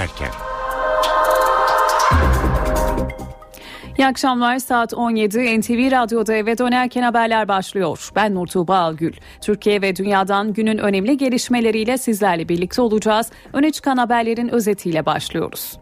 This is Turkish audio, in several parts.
dönerken. İyi akşamlar saat 17 NTV Radyo'da eve dönerken haberler başlıyor. Ben Nurtuğba Algül. Türkiye ve dünyadan günün önemli gelişmeleriyle sizlerle birlikte olacağız. Öne çıkan haberlerin özetiyle başlıyoruz.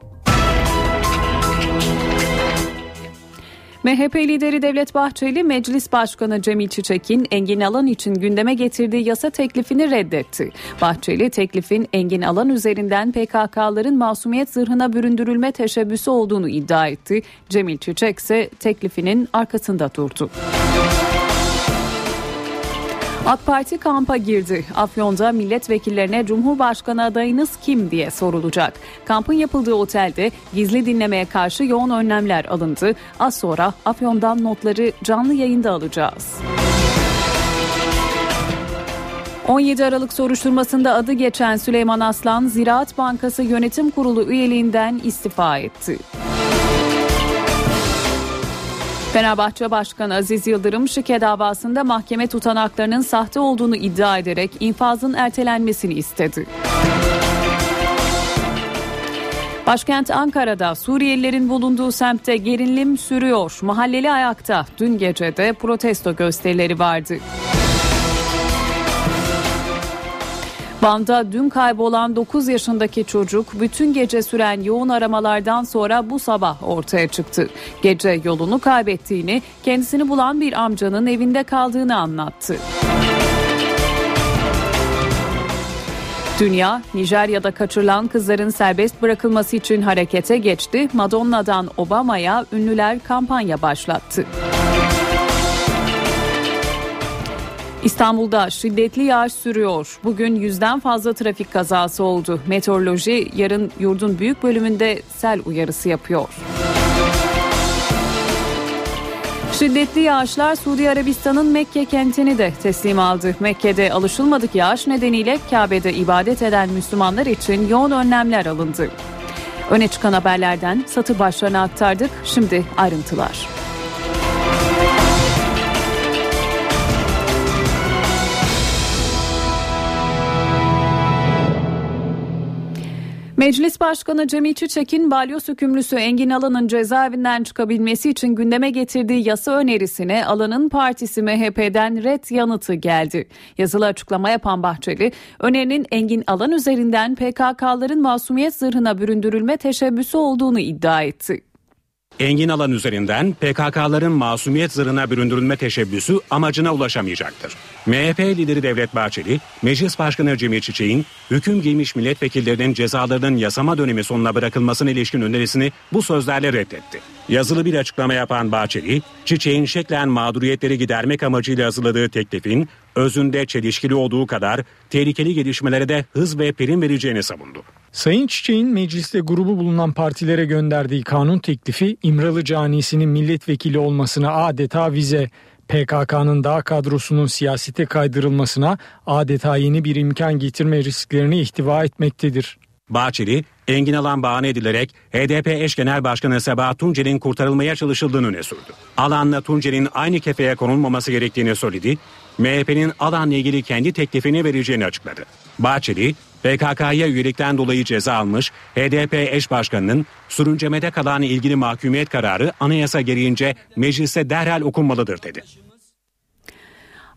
MHP lideri Devlet Bahçeli, Meclis Başkanı Cemil Çiçek'in Engin Alan için gündeme getirdiği yasa teklifini reddetti. Bahçeli, teklifin Engin Alan üzerinden PKK'ların masumiyet zırhına büründürülme teşebbüsü olduğunu iddia etti. Cemil Çiçek ise teklifinin arkasında durdu. AK Parti kampa girdi. Afyon'da milletvekillerine Cumhurbaşkanı adayınız kim diye sorulacak. Kampın yapıldığı otelde gizli dinlemeye karşı yoğun önlemler alındı. Az sonra Afyon'dan notları canlı yayında alacağız. 17 Aralık soruşturmasında adı geçen Süleyman Aslan Ziraat Bankası Yönetim Kurulu üyeliğinden istifa etti. Fenerbahçe Başkanı Aziz Yıldırım şike davasında mahkeme tutanaklarının sahte olduğunu iddia ederek infazın ertelenmesini istedi. Başkent Ankara'da Suriyelilerin bulunduğu semtte gerilim sürüyor. Mahalleli ayakta. Dün gece de protesto gösterileri vardı. Van'da dün kaybolan 9 yaşındaki çocuk bütün gece süren yoğun aramalardan sonra bu sabah ortaya çıktı. Gece yolunu kaybettiğini, kendisini bulan bir amcanın evinde kaldığını anlattı. Dünya, Nijerya'da kaçırılan kızların serbest bırakılması için harekete geçti. Madonna'dan Obama'ya ünlüler kampanya başlattı. İstanbul'da şiddetli yağış sürüyor. Bugün yüzden fazla trafik kazası oldu. Meteoroloji yarın yurdun büyük bölümünde sel uyarısı yapıyor. Şiddetli yağışlar Suudi Arabistan'ın Mekke kentini de teslim aldı. Mekke'de alışılmadık yağış nedeniyle Kabe'de ibadet eden Müslümanlar için yoğun önlemler alındı. Öne çıkan haberlerden satır başlarını aktardık. Şimdi ayrıntılar. Meclis Başkanı Cemil Çiçek'in balyoz hükümlüsü Engin Alan'ın cezaevinden çıkabilmesi için gündeme getirdiği yasa önerisine Alan'ın partisi MHP'den red yanıtı geldi. Yazılı açıklama yapan Bahçeli, önerinin Engin Alan üzerinden PKK'ların masumiyet zırhına büründürülme teşebbüsü olduğunu iddia etti. Engin alan üzerinden PKK'ların masumiyet zırhına büründürülme teşebbüsü amacına ulaşamayacaktır. MHP lideri Devlet Bahçeli, Meclis Başkanı Cemil Çiçek'in hüküm giymiş milletvekillerinin cezalarının yasama dönemi sonuna bırakılmasına ilişkin önerisini bu sözlerle reddetti. Yazılı bir açıklama yapan Bahçeli, Çiçek'in şeklen mağduriyetleri gidermek amacıyla hazırladığı teklifin özünde çelişkili olduğu kadar tehlikeli gelişmelere de hız ve prim vereceğini savundu. Sayın Çiçek'in mecliste grubu bulunan partilere gönderdiği kanun teklifi İmralı Canisi'nin milletvekili olmasına adeta vize, PKK'nın dağ kadrosunun siyasete kaydırılmasına adeta yeni bir imkan getirme risklerini ihtiva etmektedir. Bahçeli, Engin Alan bahane edilerek HDP eş genel başkanı Sebahat Tuncer'in kurtarılmaya çalışıldığını öne sürdü. Alan'la Tuncer'in aynı kefeye konulmaması gerektiğini söyledi. MHP'nin Alan'la ilgili kendi teklifini vereceğini açıkladı. Bahçeli, PKK'ya üyelikten dolayı ceza almış HDP eş başkanının sürüncemede kalan ilgili mahkumiyet kararı anayasa gereğince meclise derhal okunmalıdır dedi.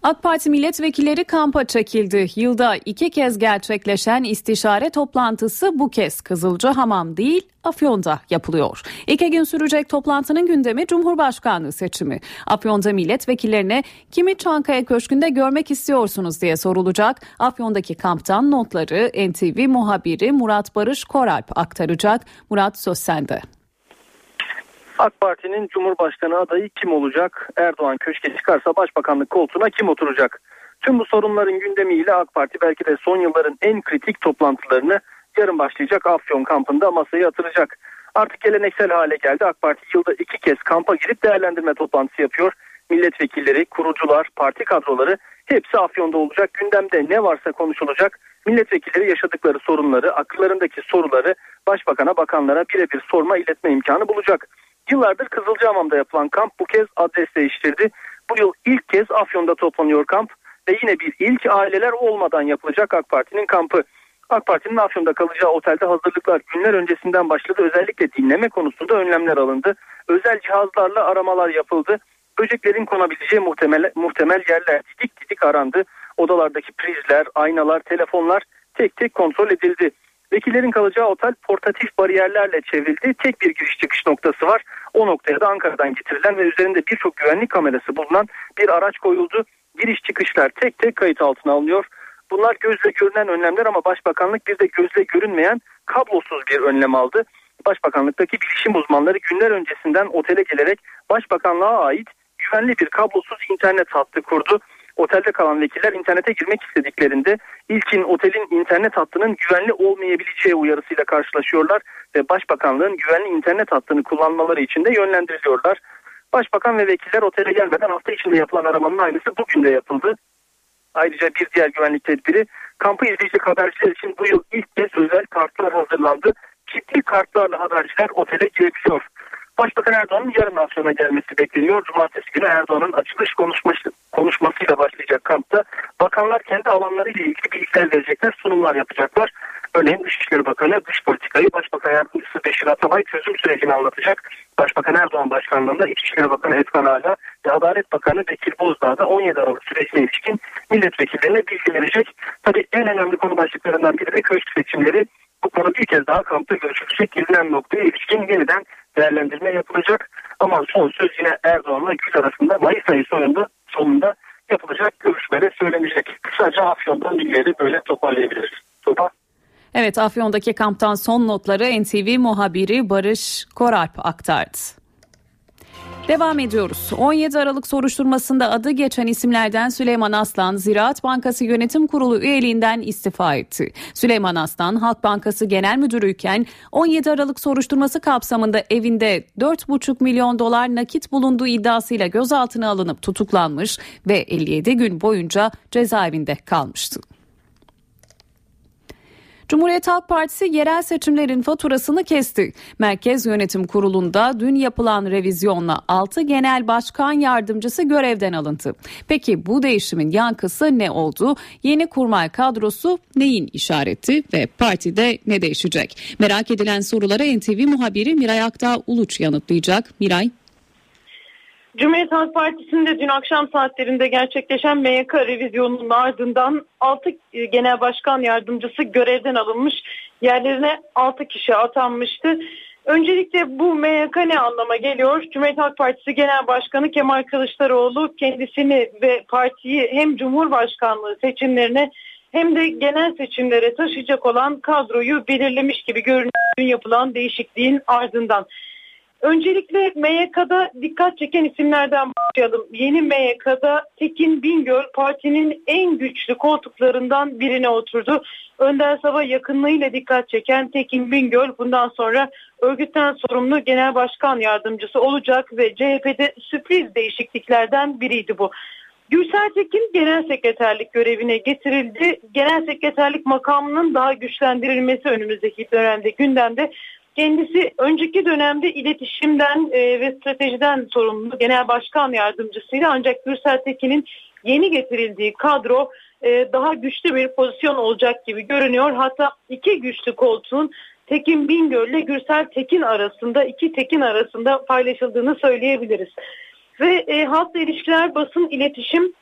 AK Parti milletvekilleri kampa çekildi. Yılda iki kez gerçekleşen istişare toplantısı bu kez Kızılcahamam değil Afyon'da yapılıyor. İki gün sürecek toplantının gündemi Cumhurbaşkanlığı seçimi. Afyon'da milletvekillerine kimi Çankaya Köşkü'nde görmek istiyorsunuz diye sorulacak. Afyon'daki kamptan notları NTV muhabiri Murat Barış Koralp aktaracak. Murat söz sende. AK Parti'nin Cumhurbaşkanı adayı kim olacak? Erdoğan köşke çıkarsa başbakanlık koltuğuna kim oturacak? Tüm bu sorunların gündemiyle AK Parti belki de son yılların en kritik toplantılarını yarın başlayacak Afyon kampında masaya yatıracak. Artık geleneksel hale geldi. AK Parti yılda iki kez kampa girip değerlendirme toplantısı yapıyor. Milletvekilleri, kurucular, parti kadroları hepsi Afyon'da olacak. Gündemde ne varsa konuşulacak. Milletvekilleri yaşadıkları sorunları, akıllarındaki soruları başbakana, bakanlara birebir sorma, iletme imkanı bulacak. Yıllardır Kızılcahamam'da yapılan kamp bu kez adres değiştirdi. Bu yıl ilk kez Afyon'da toplanıyor kamp ve yine bir ilk aileler olmadan yapılacak AK Parti'nin kampı. AK Parti'nin Afyon'da kalacağı otelde hazırlıklar günler öncesinden başladı. Özellikle dinleme konusunda önlemler alındı. Özel cihazlarla aramalar yapıldı. Böceklerin konabileceği muhtemel, muhtemel yerler didik didik arandı. Odalardaki prizler, aynalar, telefonlar tek tek kontrol edildi. Vekillerin kalacağı otel portatif bariyerlerle çevrildi. Tek bir giriş çıkış noktası var. O noktaya da Ankara'dan getirilen ve üzerinde birçok güvenlik kamerası bulunan bir araç koyuldu. Giriş çıkışlar tek tek kayıt altına alınıyor. Bunlar gözle görünen önlemler ama Başbakanlık bir de gözle görünmeyen kablosuz bir önlem aldı. Başbakanlıktaki bilişim uzmanları günler öncesinden otele gelerek Başbakanlığa ait güvenli bir kablosuz internet hattı kurdu. Otelde kalan vekiller internete girmek istediklerinde ilkin otelin internet hattının güvenli olmayabileceği uyarısıyla karşılaşıyorlar ve Başbakanlığın güvenli internet hattını kullanmaları için de yönlendiriliyorlar. Başbakan ve vekiller otele gelmeden hafta içinde yapılan aramanın aynısı bugün de yapıldı. Ayrıca bir diğer güvenlik tedbiri kampı izleyecek haberciler için bu yıl ilk kez özel kartlar hazırlandı. Kitli kartlarla haberciler otele girebiliyor. Başbakan Erdoğan'ın yarın Afyon'a gelmesi bekleniyor. Cumartesi günü Erdoğan'ın açılış konuşması, konuşmasıyla başlayacak kampta bakanlar kendi alanlarıyla ilgili bilgiler verecekler, sunumlar yapacaklar. Örneğin Dışişleri Bakanı dış politikayı Başbakan Yardımcısı Beşir Atabay çözüm sürecini anlatacak. Başbakan Erdoğan başkanlığında İçişleri Bakanı Etkan Ala ve Adalet Bakanı Bekir Bozdağ da 17 Aralık sürecine ilişkin milletvekillerine bilgi verecek. Tabii en önemli konu başlıklarından biri de köşk seçimleri. Bu konu bir kez daha kampta görüşülecek gelinen noktaya ilişkin yeniden değerlendirme yapılacak. Ama son söz yine Erdoğan'la Gül arasında Mayıs ayı sonunda, sonunda yapılacak görüşmede söylenecek. Kısaca Afyon'dan bilgileri böyle toparlayabiliriz. Topa. Evet Afyon'daki kamptan son notları NTV muhabiri Barış Koralp aktardı. Devam ediyoruz. 17 Aralık soruşturmasında adı geçen isimlerden Süleyman Aslan, Ziraat Bankası Yönetim Kurulu üyeliğinden istifa etti. Süleyman Aslan, Halk Bankası Genel Müdürüyken 17 Aralık soruşturması kapsamında evinde 4,5 milyon dolar nakit bulunduğu iddiasıyla gözaltına alınıp tutuklanmış ve 57 gün boyunca cezaevinde kalmıştı. Cumhuriyet Halk Partisi yerel seçimlerin faturasını kesti. Merkez Yönetim Kurulu'nda dün yapılan revizyonla 6 genel başkan yardımcısı görevden alındı. Peki bu değişimin yankısı ne oldu? Yeni kurmay kadrosu neyin işareti ve partide ne değişecek? Merak edilen sorulara NTV muhabiri Miray Aktağ Uluç yanıtlayacak. Miray. Cumhuriyet Halk Partisi'nde dün akşam saatlerinde gerçekleşen MYK revizyonunun ardından 6 e, genel başkan yardımcısı görevden alınmış. Yerlerine 6 kişi atanmıştı. Öncelikle bu MYK ne anlama geliyor? Cumhuriyet Halk Partisi Genel Başkanı Kemal Kılıçdaroğlu kendisini ve partiyi hem Cumhurbaşkanlığı seçimlerine hem de genel seçimlere taşıyacak olan kadroyu belirlemiş gibi görünüyor yapılan değişikliğin ardından. Öncelikle MYK'da dikkat çeken isimlerden başlayalım. Yeni MYK'da Tekin Bingöl partinin en güçlü koltuklarından birine oturdu. Önder Sabah yakınlığıyla dikkat çeken Tekin Bingöl bundan sonra örgütten sorumlu genel başkan yardımcısı olacak ve CHP'de sürpriz değişikliklerden biriydi bu. Gülsel Tekin genel sekreterlik görevine getirildi. Genel sekreterlik makamının daha güçlendirilmesi önümüzdeki dönemde gündemde. Kendisi önceki dönemde iletişimden e, ve stratejiden sorumlu genel başkan yardımcısıydı ancak Gürsel Tekin'in yeni getirildiği kadro e, daha güçlü bir pozisyon olacak gibi görünüyor. Hatta iki güçlü koltuğun Tekin Bingöl ile Gürsel Tekin arasında iki Tekin arasında paylaşıldığını söyleyebiliriz. Ve e, halkla ilişkiler basın iletişim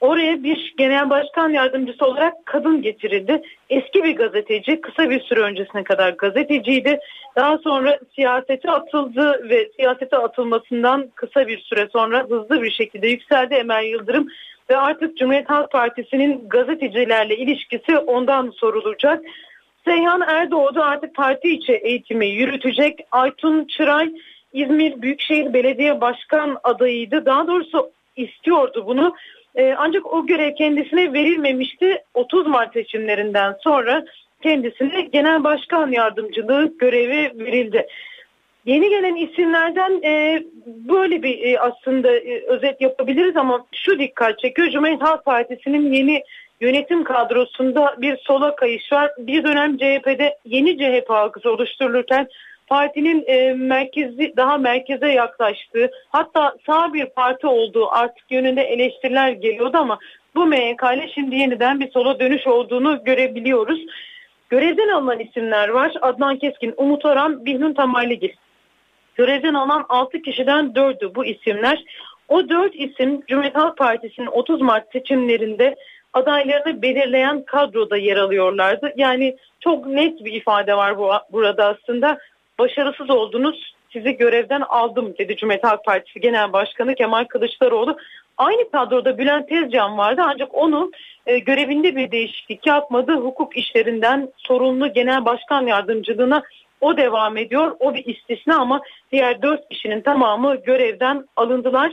Oraya bir genel başkan yardımcısı olarak kadın getirildi. Eski bir gazeteci, kısa bir süre öncesine kadar gazeteciydi. Daha sonra siyasete atıldı ve siyasete atılmasından kısa bir süre sonra hızlı bir şekilde yükseldi Emel Yıldırım. Ve artık Cumhuriyet Halk Partisi'nin gazetecilerle ilişkisi ondan sorulacak. Seyhan Erdoğdu artık parti içi eğitimi yürütecek. Aytun Çıray İzmir Büyükşehir Belediye Başkan adayıydı. Daha doğrusu istiyordu bunu. E, ancak o görev kendisine verilmemişti. 30 Mart seçimlerinden sonra kendisine genel başkan yardımcılığı görevi verildi. Yeni gelen isimlerden e, böyle bir e, aslında e, özet yapabiliriz ama şu dikkat çekiyor. Cumhuriyet Halk Partisi'nin yeni yönetim kadrosunda bir sola kayış var. Bir dönem CHP'de yeni CHP algısı oluşturulurken partinin e, merkezi daha merkeze yaklaştığı hatta sağ bir parti olduğu artık yönünde eleştiriler geliyordu ama bu MYK ile şimdi yeniden bir sola dönüş olduğunu görebiliyoruz. Görevden alınan isimler var. Adnan Keskin, Umut Aran, Bihnun Tamayligil. Görevden alınan 6 kişiden 4'ü bu isimler. O 4 isim Cumhuriyet Halk Partisi'nin 30 Mart seçimlerinde adaylarını belirleyen kadroda yer alıyorlardı. Yani çok net bir ifade var bu, burada aslında. Başarısız oldunuz, sizi görevden aldım dedi Cumhuriyet Halk Partisi Genel Başkanı Kemal Kılıçdaroğlu. Aynı kadroda Bülent Tezcan vardı ancak onu e, görevinde bir değişiklik yapmadı. Hukuk işlerinden sorumlu genel başkan yardımcılığına o devam ediyor. O bir istisna ama diğer dört kişinin tamamı görevden alındılar.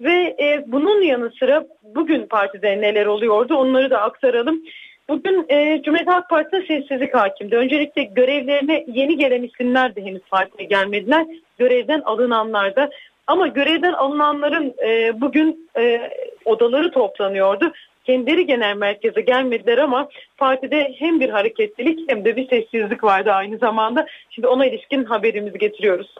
Ve e, bunun yanı sıra bugün partide neler oluyordu onları da aktaralım. Bugün e, Cumhuriyet Halk Partisi'ne sessizlik hakimdi. Öncelikle görevlerine yeni gelen isimler de henüz partiye gelmediler. Görevden alınanlar da. Ama görevden alınanların e, bugün e, odaları toplanıyordu. Kendileri genel merkeze gelmediler ama partide hem bir hareketlilik hem de bir sessizlik vardı aynı zamanda. Şimdi ona ilişkin haberimizi getiriyoruz.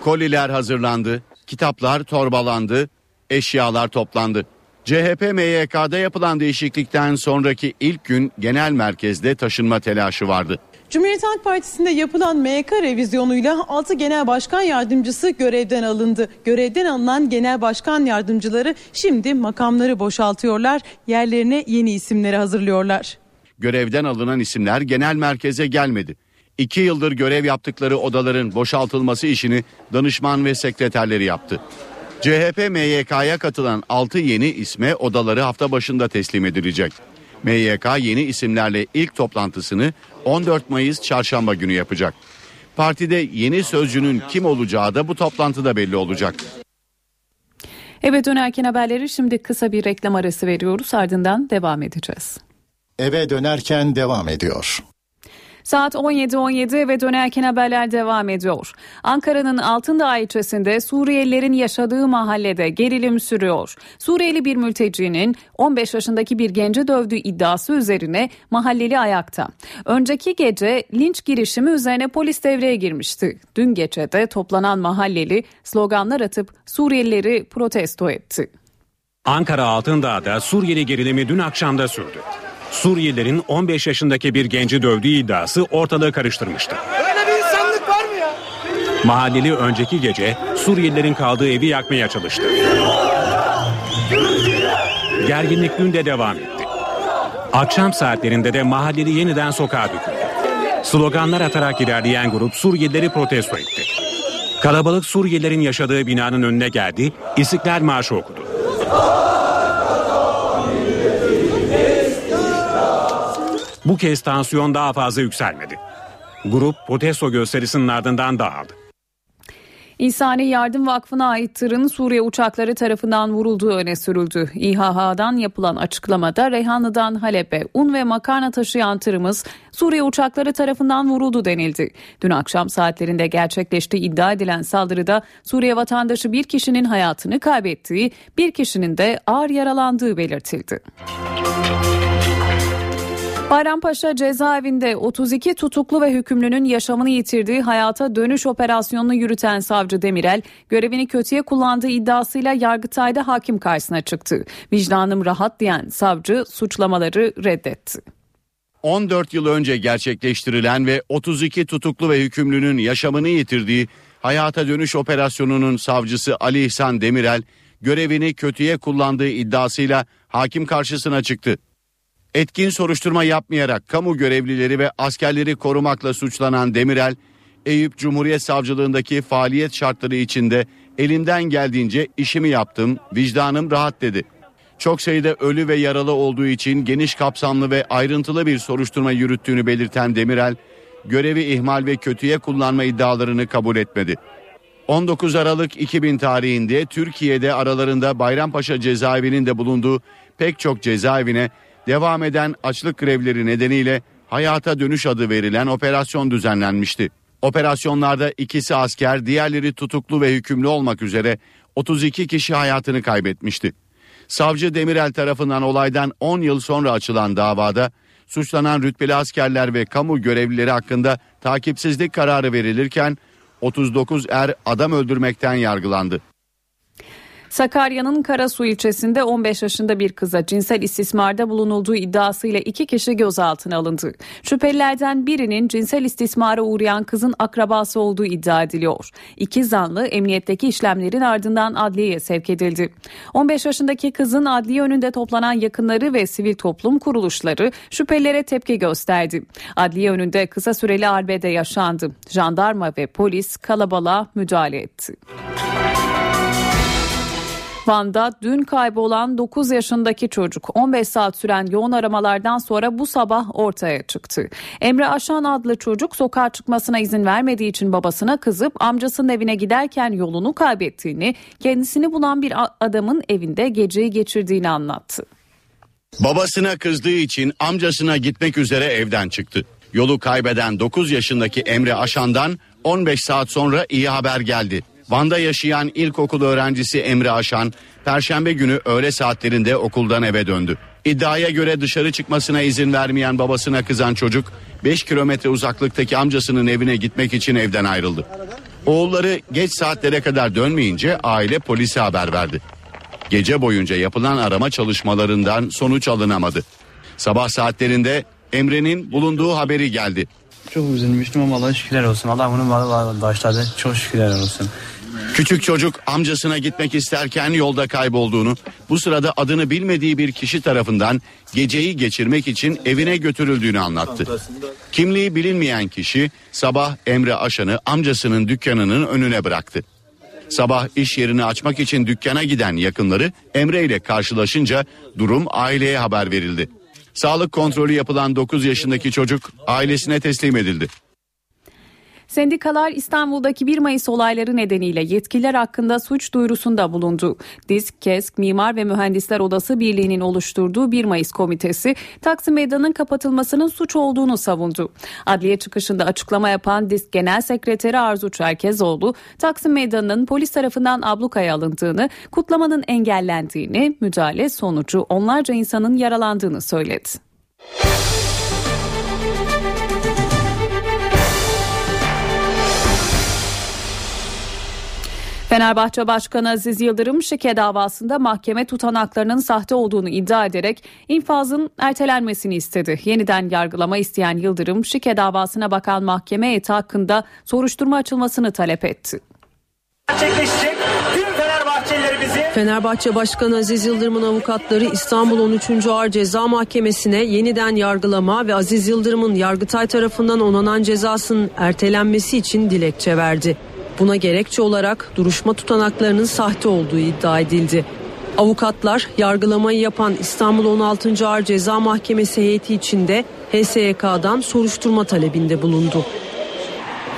Koliler hazırlandı, kitaplar torbalandı, eşyalar toplandı. CHP MYK'da yapılan değişiklikten sonraki ilk gün genel merkezde taşınma telaşı vardı. Cumhuriyet Halk Partisi'nde yapılan MYK revizyonuyla 6 genel başkan yardımcısı görevden alındı. Görevden alınan genel başkan yardımcıları şimdi makamları boşaltıyorlar, yerlerine yeni isimleri hazırlıyorlar. Görevden alınan isimler genel merkeze gelmedi. İki yıldır görev yaptıkları odaların boşaltılması işini danışman ve sekreterleri yaptı. CHP MYK'ya katılan 6 yeni isme odaları hafta başında teslim edilecek. MYK yeni isimlerle ilk toplantısını 14 Mayıs çarşamba günü yapacak. Partide yeni sözcünün kim olacağı da bu toplantıda belli olacak. Eve dönerken haberleri şimdi kısa bir reklam arası veriyoruz ardından devam edeceğiz. Eve dönerken devam ediyor. Saat 17.17 ve dönerken haberler devam ediyor. Ankara'nın Altındağ ilçesinde Suriyelilerin yaşadığı mahallede gerilim sürüyor. Suriyeli bir mültecinin 15 yaşındaki bir genci dövdüğü iddiası üzerine mahalleli ayakta. Önceki gece linç girişimi üzerine polis devreye girmişti. Dün gece de toplanan mahalleli sloganlar atıp Suriyelileri protesto etti. Ankara Altındağ'da Suriyeli gerilimi dün akşamda sürdü. Suriyelilerin 15 yaşındaki bir genci dövdüğü iddiası ortalığı karıştırmıştı. Öyle bir insanlık var mı ya? Mahalleli önceki gece Suriyelilerin kaldığı evi yakmaya çalıştı. Gerginlik dün de devam etti. Akşam saatlerinde de mahalleli yeniden sokağa döküldü. Sloganlar atarak ilerleyen grup Suriyelileri protesto etti. Kalabalık Suriyelilerin yaşadığı binanın önüne geldi, İstiklal Marşı okudu. Bu kez tansiyon daha fazla yükselmedi. Grup protesto gösterisinin ardından dağıldı. İnsani Yardım Vakfı'na ait tırın Suriye uçakları tarafından vurulduğu öne sürüldü. İHH'dan yapılan açıklamada Reyhanlı'dan Halep'e un ve makarna taşıyan tırımız Suriye uçakları tarafından vuruldu denildi. Dün akşam saatlerinde gerçekleştiği iddia edilen saldırıda Suriye vatandaşı bir kişinin hayatını kaybettiği, bir kişinin de ağır yaralandığı belirtildi. Bayrampaşa cezaevinde 32 tutuklu ve hükümlünün yaşamını yitirdiği hayata dönüş operasyonunu yürüten savcı Demirel, görevini kötüye kullandığı iddiasıyla Yargıtay'da hakim karşısına çıktı. Vicdanım rahat diyen savcı suçlamaları reddetti. 14 yıl önce gerçekleştirilen ve 32 tutuklu ve hükümlünün yaşamını yitirdiği hayata dönüş operasyonunun savcısı Ali İhsan Demirel görevini kötüye kullandığı iddiasıyla hakim karşısına çıktı. Etkin soruşturma yapmayarak kamu görevlileri ve askerleri korumakla suçlanan Demirel, Eyüp Cumhuriyet Savcılığındaki faaliyet şartları içinde elimden geldiğince işimi yaptım, vicdanım rahat dedi. Çok sayıda ölü ve yaralı olduğu için geniş kapsamlı ve ayrıntılı bir soruşturma yürüttüğünü belirten Demirel, görevi ihmal ve kötüye kullanma iddialarını kabul etmedi. 19 Aralık 2000 tarihinde Türkiye'de aralarında Bayrampaşa cezaevinin de bulunduğu pek çok cezaevine devam eden açlık grevleri nedeniyle hayata dönüş adı verilen operasyon düzenlenmişti. Operasyonlarda ikisi asker, diğerleri tutuklu ve hükümlü olmak üzere 32 kişi hayatını kaybetmişti. Savcı Demirel tarafından olaydan 10 yıl sonra açılan davada suçlanan rütbeli askerler ve kamu görevlileri hakkında takipsizlik kararı verilirken 39 er adam öldürmekten yargılandı. Sakarya'nın Karasu ilçesinde 15 yaşında bir kıza cinsel istismarda bulunulduğu iddiasıyla iki kişi gözaltına alındı. Şüphelilerden birinin cinsel istismara uğrayan kızın akrabası olduğu iddia ediliyor. İki zanlı emniyetteki işlemlerin ardından adliyeye sevk edildi. 15 yaşındaki kızın adliye önünde toplanan yakınları ve sivil toplum kuruluşları şüphelilere tepki gösterdi. Adliye önünde kısa süreli arbede yaşandı. Jandarma ve polis kalabalığa müdahale etti. Van'da dün kaybolan 9 yaşındaki çocuk 15 saat süren yoğun aramalardan sonra bu sabah ortaya çıktı. Emre Aşan adlı çocuk sokağa çıkmasına izin vermediği için babasına kızıp amcasının evine giderken yolunu kaybettiğini, kendisini bulan bir adamın evinde geceyi geçirdiğini anlattı. Babasına kızdığı için amcasına gitmek üzere evden çıktı. Yolu kaybeden 9 yaşındaki Emre Aşan'dan 15 saat sonra iyi haber geldi. Van'da yaşayan ilkokul öğrencisi Emre Aşan, Perşembe günü öğle saatlerinde okuldan eve döndü. İddiaya göre dışarı çıkmasına izin vermeyen babasına kızan çocuk 5 kilometre uzaklıktaki amcasının evine gitmek için evden ayrıldı. Oğulları geç saatlere kadar dönmeyince aile polise haber verdi. Gece boyunca yapılan arama çalışmalarından sonuç alınamadı. Sabah saatlerinde Emre'nin bulunduğu haberi geldi. Çok üzülmüştüm ama Allah'a şükürler olsun. Allah bunu bağışladı. Çok şükürler olsun. Küçük çocuk amcasına gitmek isterken yolda kaybolduğunu, bu sırada adını bilmediği bir kişi tarafından geceyi geçirmek için evine götürüldüğünü anlattı. Kimliği bilinmeyen kişi sabah Emre Aşan'ı amcasının dükkanının önüne bıraktı. Sabah iş yerini açmak için dükkana giden yakınları Emre ile karşılaşınca durum aileye haber verildi. Sağlık kontrolü yapılan 9 yaşındaki çocuk ailesine teslim edildi. Sendikalar İstanbul'daki 1 Mayıs olayları nedeniyle yetkililer hakkında suç duyurusunda bulundu. Disk, KESK, Mimar ve Mühendisler Odası Birliği'nin oluşturduğu 1 Mayıs komitesi Taksim Meydanı'nın kapatılmasının suç olduğunu savundu. Adliye çıkışında açıklama yapan Disk Genel Sekreteri Arzu Çerkezoğlu, Taksim Meydanı'nın polis tarafından ablukaya alındığını, kutlamanın engellendiğini, müdahale sonucu onlarca insanın yaralandığını söyledi. Fenerbahçe Başkanı Aziz Yıldırım şike davasında mahkeme tutanaklarının sahte olduğunu iddia ederek infazın ertelenmesini istedi. Yeniden yargılama isteyen Yıldırım şike davasına bakan mahkeme heyeti hakkında soruşturma açılmasını talep etti. Fenerbahçe Başkanı Aziz Yıldırım'ın avukatları İstanbul 13. Ağır Ceza Mahkemesi'ne yeniden yargılama ve Aziz Yıldırım'ın Yargıtay tarafından onanan cezasının ertelenmesi için dilekçe verdi. Buna gerekçe olarak duruşma tutanaklarının sahte olduğu iddia edildi. Avukatlar yargılamayı yapan İstanbul 16. Ağır Ceza Mahkemesi heyeti içinde HSYK'dan soruşturma talebinde bulundu.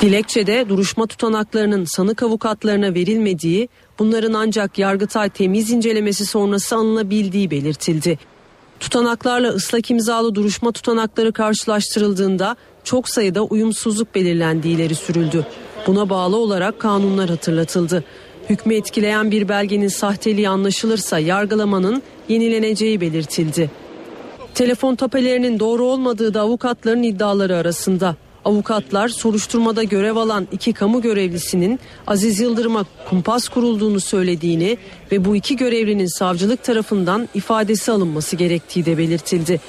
Dilekçede duruşma tutanaklarının sanık avukatlarına verilmediği, bunların ancak Yargıtay temiz incelemesi sonrası alınabildiği belirtildi. Tutanaklarla ıslak imzalı duruşma tutanakları karşılaştırıldığında çok sayıda uyumsuzluk belirlendiği ileri sürüldü. Buna bağlı olarak kanunlar hatırlatıldı. Hükmü etkileyen bir belgenin sahteliği anlaşılırsa yargılamanın yenileneceği belirtildi. Telefon tapelerinin doğru olmadığı da avukatların iddiaları arasında. Avukatlar soruşturmada görev alan iki kamu görevlisinin Aziz Yıldırım'a kumpas kurulduğunu söylediğini ve bu iki görevlinin savcılık tarafından ifadesi alınması gerektiği de belirtildi.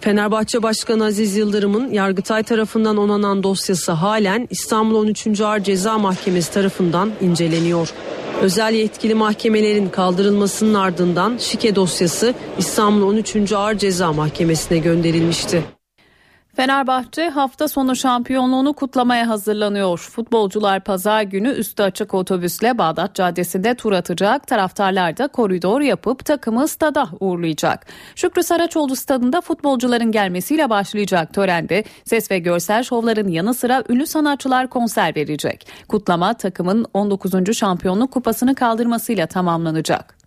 Fenerbahçe Başkanı Aziz Yıldırım'ın Yargıtay tarafından onanan dosyası halen İstanbul 13. Ağır Ceza Mahkemesi tarafından inceleniyor. Özel yetkili mahkemelerin kaldırılmasının ardından şike dosyası İstanbul 13. Ağır Ceza Mahkemesi'ne gönderilmişti. Fenerbahçe hafta sonu şampiyonluğunu kutlamaya hazırlanıyor. Futbolcular pazar günü üstü açık otobüsle Bağdat Caddesi'nde tur atacak. Taraftarlar da koridor yapıp takımı stada uğurlayacak. Şükrü Saraçoğlu stadında futbolcuların gelmesiyle başlayacak törende ses ve görsel şovların yanı sıra ünlü sanatçılar konser verecek. Kutlama takımın 19. şampiyonluk kupasını kaldırmasıyla tamamlanacak.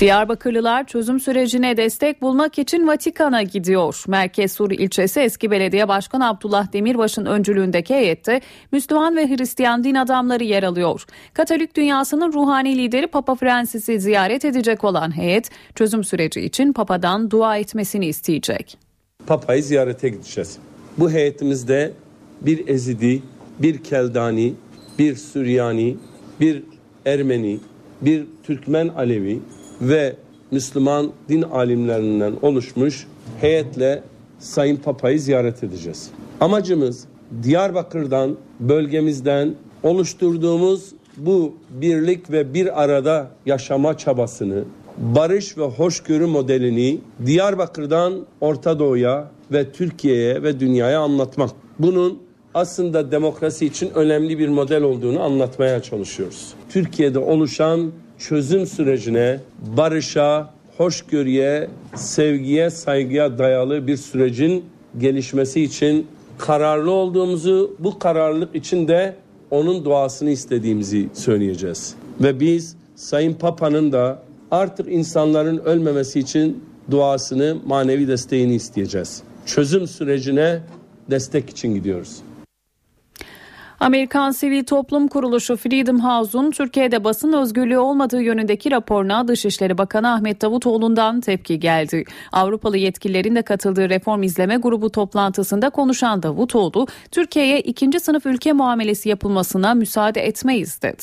Diyarbakırlılar çözüm sürecine destek bulmak için Vatikan'a gidiyor. Merkez Sur ilçesi eski belediye başkanı Abdullah Demirbaş'ın öncülüğündeki heyette Müslüman ve Hristiyan din adamları yer alıyor. Katolik dünyasının ruhani lideri Papa Francis'i ziyaret edecek olan heyet çözüm süreci için Papa'dan dua etmesini isteyecek. Papa'yı ziyarete gideceğiz. Bu heyetimizde bir Ezidi, bir Keldani, bir Süryani, bir Ermeni, bir Türkmen Alevi ve Müslüman din alimlerinden oluşmuş heyetle Sayın Papa'yı ziyaret edeceğiz. Amacımız Diyarbakır'dan, bölgemizden oluşturduğumuz bu birlik ve bir arada yaşama çabasını, barış ve hoşgörü modelini Diyarbakır'dan Orta Doğu'ya ve Türkiye'ye ve dünyaya anlatmak. Bunun aslında demokrasi için önemli bir model olduğunu anlatmaya çalışıyoruz. Türkiye'de oluşan çözüm sürecine, barışa, hoşgörüye, sevgiye, saygıya dayalı bir sürecin gelişmesi için kararlı olduğumuzu, bu kararlılık için de onun duasını istediğimizi söyleyeceğiz. Ve biz Sayın Papa'nın da artık insanların ölmemesi için duasını, manevi desteğini isteyeceğiz. Çözüm sürecine destek için gidiyoruz. Amerikan Sivil Toplum Kuruluşu Freedom House'un Türkiye'de basın özgürlüğü olmadığı yönündeki raporuna Dışişleri Bakanı Ahmet Davutoğlu'ndan tepki geldi. Avrupalı yetkililerin de katıldığı reform izleme grubu toplantısında konuşan Davutoğlu, Türkiye'ye ikinci sınıf ülke muamelesi yapılmasına müsaade etmeyiz dedi.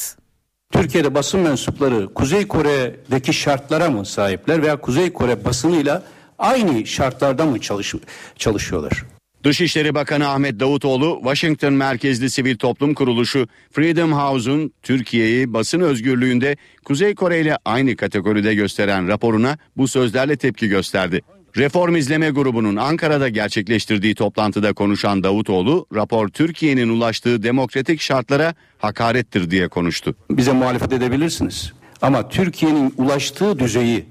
Türkiye'de basın mensupları Kuzey Kore'deki şartlara mı sahipler veya Kuzey Kore basınıyla aynı şartlarda mı çalış çalışıyorlar? Dışişleri Bakanı Ahmet Davutoğlu, Washington merkezli sivil toplum kuruluşu Freedom House'un Türkiye'yi basın özgürlüğünde Kuzey Kore ile aynı kategoride gösteren raporuna bu sözlerle tepki gösterdi. Reform İzleme Grubu'nun Ankara'da gerçekleştirdiği toplantıda konuşan Davutoğlu, rapor Türkiye'nin ulaştığı demokratik şartlara hakarettir diye konuştu. Bize muhalefet edebilirsiniz ama Türkiye'nin ulaştığı düzeyi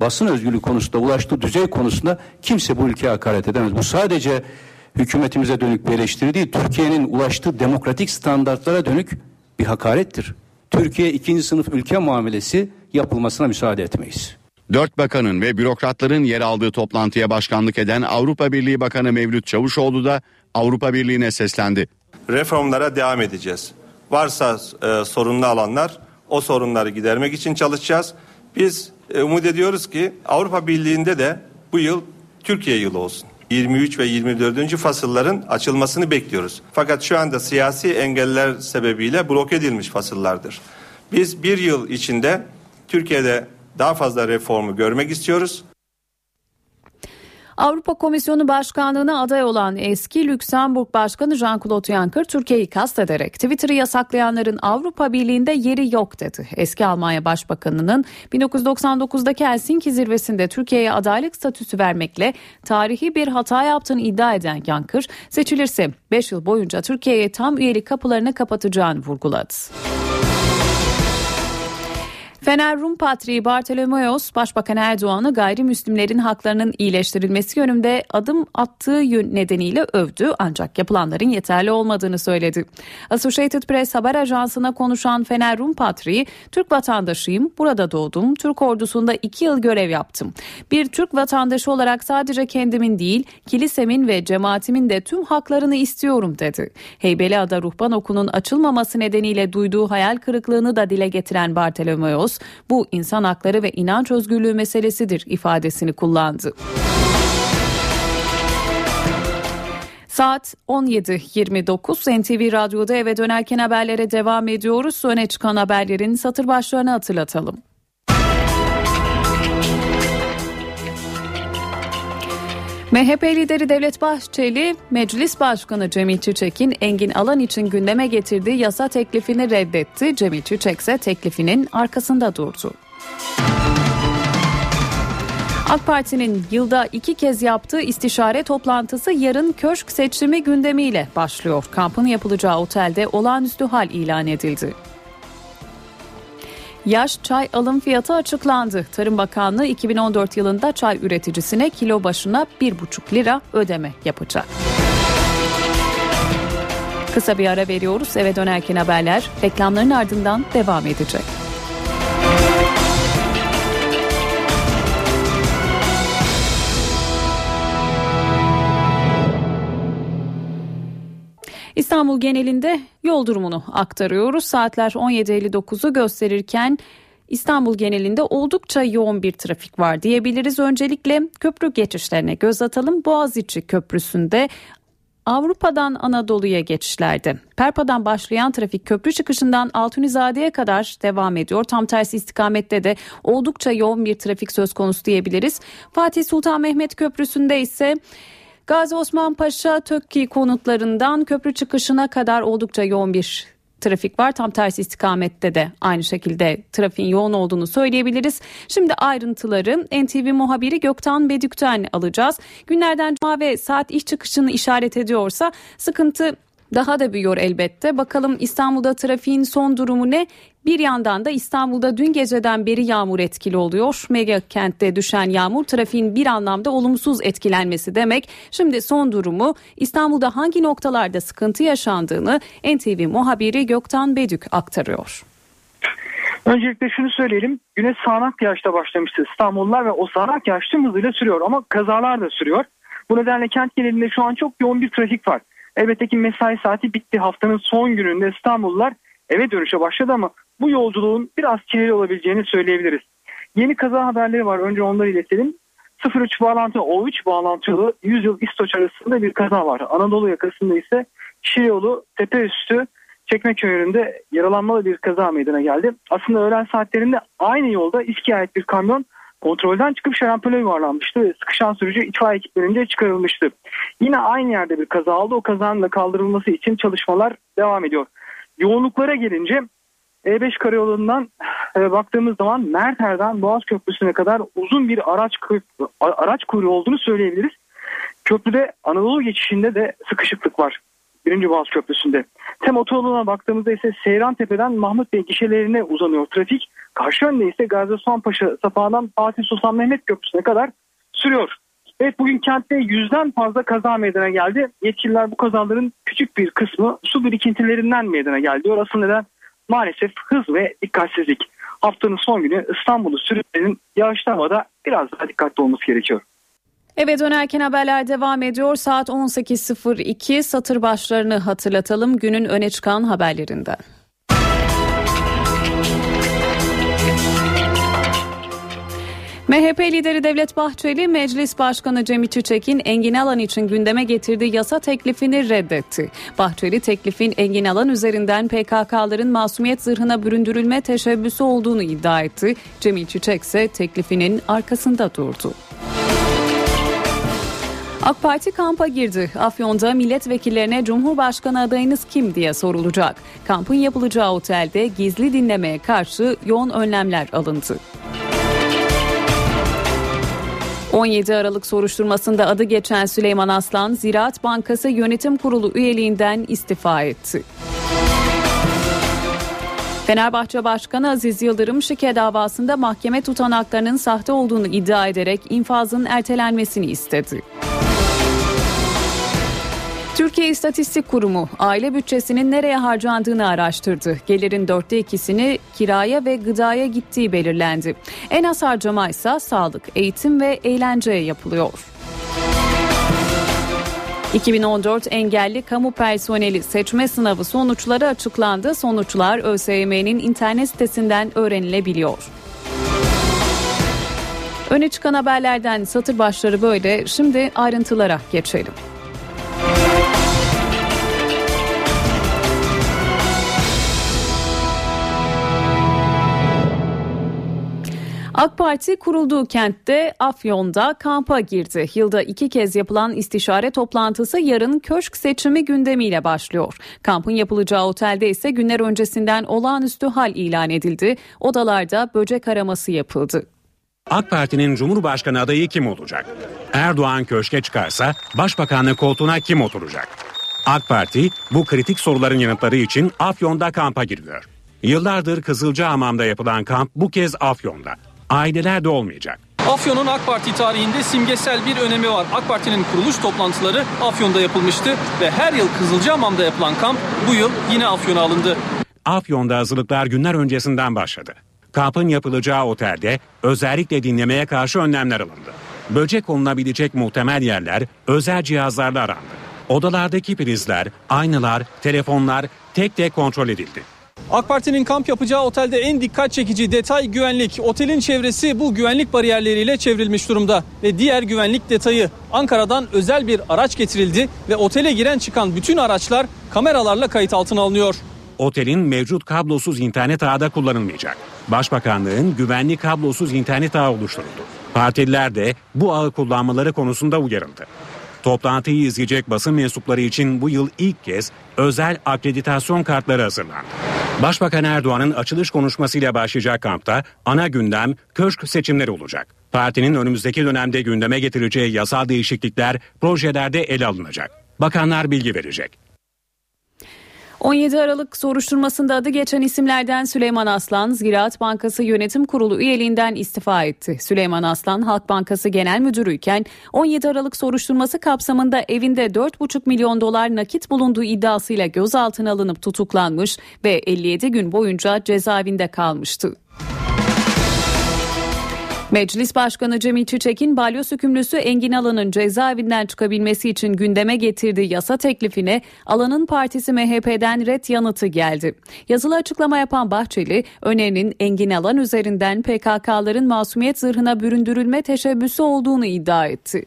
basın özgürlüğü konusunda ulaştığı düzey konusunda kimse bu ülkeye hakaret edemez. Bu sadece hükümetimize dönük bir eleştiri değil, Türkiye'nin ulaştığı demokratik standartlara dönük bir hakarettir. Türkiye ikinci sınıf ülke muamelesi yapılmasına müsaade etmeyiz. Dört bakanın ve bürokratların yer aldığı toplantıya başkanlık eden Avrupa Birliği Bakanı Mevlüt Çavuşoğlu da Avrupa Birliği'ne seslendi. Reformlara devam edeceğiz. Varsa e, sorunlu alanlar o sorunları gidermek için çalışacağız. Biz e, umut ediyoruz ki Avrupa Birliği'nde de bu yıl Türkiye yılı olsun. 23 ve 24. fasılların açılmasını bekliyoruz. Fakat şu anda siyasi engeller sebebiyle blok edilmiş fasıllardır. Biz bir yıl içinde Türkiye'de daha fazla reformu görmek istiyoruz. Avrupa Komisyonu Başkanlığı'na aday olan eski Lüksemburg Başkanı Jean-Claude Juncker Türkiye'yi kastederek Twitter'ı yasaklayanların Avrupa Birliği'nde yeri yok dedi. Eski Almanya Başbakanı'nın 1999'daki Helsinki zirvesinde Türkiye'ye adaylık statüsü vermekle tarihi bir hata yaptığını iddia eden Juncker seçilirse 5 yıl boyunca Türkiye'ye tam üyelik kapılarını kapatacağını vurguladı. Fener Rum Patriği Bartolomeos, Başbakan Erdoğan'ı gayrimüslimlerin haklarının iyileştirilmesi yönünde adım attığı nedeniyle övdü ancak yapılanların yeterli olmadığını söyledi. Associated Press haber ajansına konuşan Fener Rum Patriği, Türk vatandaşıyım, burada doğdum, Türk ordusunda iki yıl görev yaptım. Bir Türk vatandaşı olarak sadece kendimin değil, kilisemin ve cemaatimin de tüm haklarını istiyorum dedi. Heybeliada Ruhban Oku'nun açılmaması nedeniyle duyduğu hayal kırıklığını da dile getiren Bartolomeos, bu insan hakları ve inanç özgürlüğü meselesidir ifadesini kullandı. Saat 17.29 NTV Radyo'da eve dönerken haberlere devam ediyoruz. Öne çıkan haberlerin satır başlarını hatırlatalım. MHP lideri Devlet Bahçeli, Meclis Başkanı Cemil Çiçek'in Engin Alan için gündeme getirdiği yasa teklifini reddetti. Cemil Çiçek ise teklifinin arkasında durdu. AK Parti'nin yılda iki kez yaptığı istişare toplantısı yarın köşk seçimi gündemiyle başlıyor. Kampın yapılacağı otelde olağanüstü hal ilan edildi. Yaş çay alım fiyatı açıklandı. Tarım Bakanlığı 2014 yılında çay üreticisine kilo başına 1,5 lira ödeme yapacak. Kısa bir ara veriyoruz. Eve dönerken haberler reklamların ardından devam edecek. İstanbul genelinde yol durumunu aktarıyoruz. Saatler 17.59'u gösterirken İstanbul genelinde oldukça yoğun bir trafik var diyebiliriz. Öncelikle köprü geçişlerine göz atalım. Boğaziçi Köprüsü'nde Avrupa'dan Anadolu'ya geçişlerde. Perpa'dan başlayan trafik köprü çıkışından Altunizade'ye kadar devam ediyor. Tam tersi istikamette de oldukça yoğun bir trafik söz konusu diyebiliriz. Fatih Sultan Mehmet Köprüsü'nde ise Gazi Osman Paşa Tökki konutlarından köprü çıkışına kadar oldukça yoğun bir trafik var. Tam tersi istikamette de aynı şekilde trafiğin yoğun olduğunu söyleyebiliriz. Şimdi ayrıntıları NTV muhabiri Göktan Bedük'ten alacağız. Günlerden cuma ve saat iş çıkışını işaret ediyorsa sıkıntı daha da büyüyor elbette. Bakalım İstanbul'da trafiğin son durumu ne? Bir yandan da İstanbul'da dün geceden beri yağmur etkili oluyor. Mega kentte düşen yağmur trafiğin bir anlamda olumsuz etkilenmesi demek. Şimdi son durumu İstanbul'da hangi noktalarda sıkıntı yaşandığını NTV muhabiri Göktan Bedük aktarıyor. Öncelikle şunu söyleyelim. Güne sağanak yağışta başlamıştı İstanbullular ve o sağanak yağış tüm hızıyla sürüyor ama kazalar da sürüyor. Bu nedenle kent genelinde şu an çok yoğun bir trafik var. Elbette ki mesai saati bitti. Haftanın son gününde İstanbullular eve dönüşe başladı ama bu yolculuğun biraz çileli olabileceğini söyleyebiliriz. Yeni kaza haberleri var. Önce onları iletelim. 03 bağlantı O3 bağlantılı 100 yıl İstoç arasında bir kaza var. Anadolu yakasında ise Şile yolu tepe üstü Çekmeköy yönünde yaralanmalı bir kaza meydana geldi. Aslında öğlen saatlerinde aynı yolda İSKİ'ye ait bir kamyon kontrolden çıkıp şarampole yuvarlanmıştı ve sıkışan sürücü itfaiye ekiplerince çıkarılmıştı. Yine aynı yerde bir kaza oldu. O kazanın da kaldırılması için çalışmalar devam ediyor. Yoğunluklara gelince E5 karayolundan e, baktığımız zaman Merter'den Boğaz Köprüsü'ne kadar uzun bir araç araç kuyruğu olduğunu söyleyebiliriz. Köprüde Anadolu geçişinde de sıkışıklık var. Birinci Boğaz Köprüsü'nde. Tem otoyoluna baktığımızda ise Seyran Tepe'den Mahmut Bey gişelerine uzanıyor trafik. Karşı yönde ise Gazi Paşa sapağından Fatih Sultan Mehmet Köprüsü'ne kadar sürüyor. Evet bugün kentte yüzden fazla kaza meydana geldi. Yetkililer bu kazaların küçük bir kısmı su birikintilerinden meydana geldi diyor. Asıl neden maalesef hız ve dikkatsizlik. Haftanın son günü İstanbul'u sürücülerin yağışlı havada biraz daha dikkatli olması gerekiyor. Eve dönerken haberler devam ediyor. Saat 18.02 satır başlarını hatırlatalım günün öne çıkan haberlerinden. MHP lideri Devlet Bahçeli, Meclis Başkanı Cemil Çiçek'in Engin Alan için gündeme getirdiği yasa teklifini reddetti. Bahçeli teklifin Engin Alan üzerinden PKK'ların masumiyet zırhına büründürülme teşebbüsü olduğunu iddia etti. Cemil Çiçek ise teklifinin arkasında durdu. AK Parti kampa girdi. Afyon'da milletvekillerine Cumhurbaşkanı adayınız kim diye sorulacak. Kampın yapılacağı otelde gizli dinlemeye karşı yoğun önlemler alındı. 17 Aralık soruşturmasında adı geçen Süleyman Aslan, Ziraat Bankası Yönetim Kurulu üyeliğinden istifa etti. Fenerbahçe Başkanı Aziz Yıldırım şike davasında mahkeme tutanaklarının sahte olduğunu iddia ederek infazın ertelenmesini istedi. Türkiye İstatistik Kurumu aile bütçesinin nereye harcandığını araştırdı. Gelirin dörtte ikisini kiraya ve gıdaya gittiği belirlendi. En az harcama ise sağlık, eğitim ve eğlenceye yapılıyor. 2014 engelli kamu personeli seçme sınavı sonuçları açıklandı. Sonuçlar ÖSYM'nin internet sitesinden öğrenilebiliyor. Öne çıkan haberlerden satır başları böyle. Şimdi ayrıntılara geçelim. AK Parti kurulduğu kentte Afyon'da kampa girdi. Yılda iki kez yapılan istişare toplantısı yarın köşk seçimi gündemiyle başlıyor. Kampın yapılacağı otelde ise günler öncesinden olağanüstü hal ilan edildi. Odalarda böcek araması yapıldı. AK Parti'nin Cumhurbaşkanı adayı kim olacak? Erdoğan köşke çıkarsa başbakanlık koltuğuna kim oturacak? AK Parti bu kritik soruların yanıtları için Afyon'da kampa giriyor. Yıllardır Kızılcahamam'da yapılan kamp bu kez Afyon'da aileler de olmayacak. Afyon'un AK Parti tarihinde simgesel bir önemi var. AK Parti'nin kuruluş toplantıları Afyon'da yapılmıştı ve her yıl Kızılcahamam'da yapılan kamp bu yıl yine Afyon'a alındı. Afyon'da hazırlıklar günler öncesinden başladı. Kampın yapılacağı otelde özellikle dinlemeye karşı önlemler alındı. Böcek konulabilecek muhtemel yerler özel cihazlarla arandı. Odalardaki prizler, aynalar, telefonlar tek tek kontrol edildi. AK Parti'nin kamp yapacağı otelde en dikkat çekici detay güvenlik. Otelin çevresi bu güvenlik bariyerleriyle çevrilmiş durumda. Ve diğer güvenlik detayı Ankara'dan özel bir araç getirildi ve otele giren çıkan bütün araçlar kameralarla kayıt altına alınıyor. Otelin mevcut kablosuz internet ağı da kullanılmayacak. Başbakanlığın güvenli kablosuz internet ağı oluşturuldu. Partililer de bu ağı kullanmaları konusunda uyarıldı. Toplantıyı izleyecek basın mensupları için bu yıl ilk kez özel akreditasyon kartları hazırlandı. Başbakan Erdoğan'ın açılış konuşmasıyla başlayacak kampta ana gündem köşk seçimleri olacak. Partinin önümüzdeki dönemde gündeme getireceği yasal değişiklikler projelerde ele alınacak. Bakanlar bilgi verecek. 17 Aralık soruşturmasında adı geçen isimlerden Süleyman Aslan, Ziraat Bankası Yönetim Kurulu üyeliğinden istifa etti. Süleyman Aslan, Halk Bankası Genel Müdürüyken 17 Aralık soruşturması kapsamında evinde 4,5 milyon dolar nakit bulunduğu iddiasıyla gözaltına alınıp tutuklanmış ve 57 gün boyunca cezaevinde kalmıştı. Meclis Başkanı Cemil Çiçek'in balyoz hükümlüsü Engin Alan'ın cezaevinden çıkabilmesi için gündeme getirdiği yasa teklifine Alan'ın partisi MHP'den red yanıtı geldi. Yazılı açıklama yapan Bahçeli, önerinin Engin Alan üzerinden PKK'ların masumiyet zırhına büründürülme teşebbüsü olduğunu iddia etti.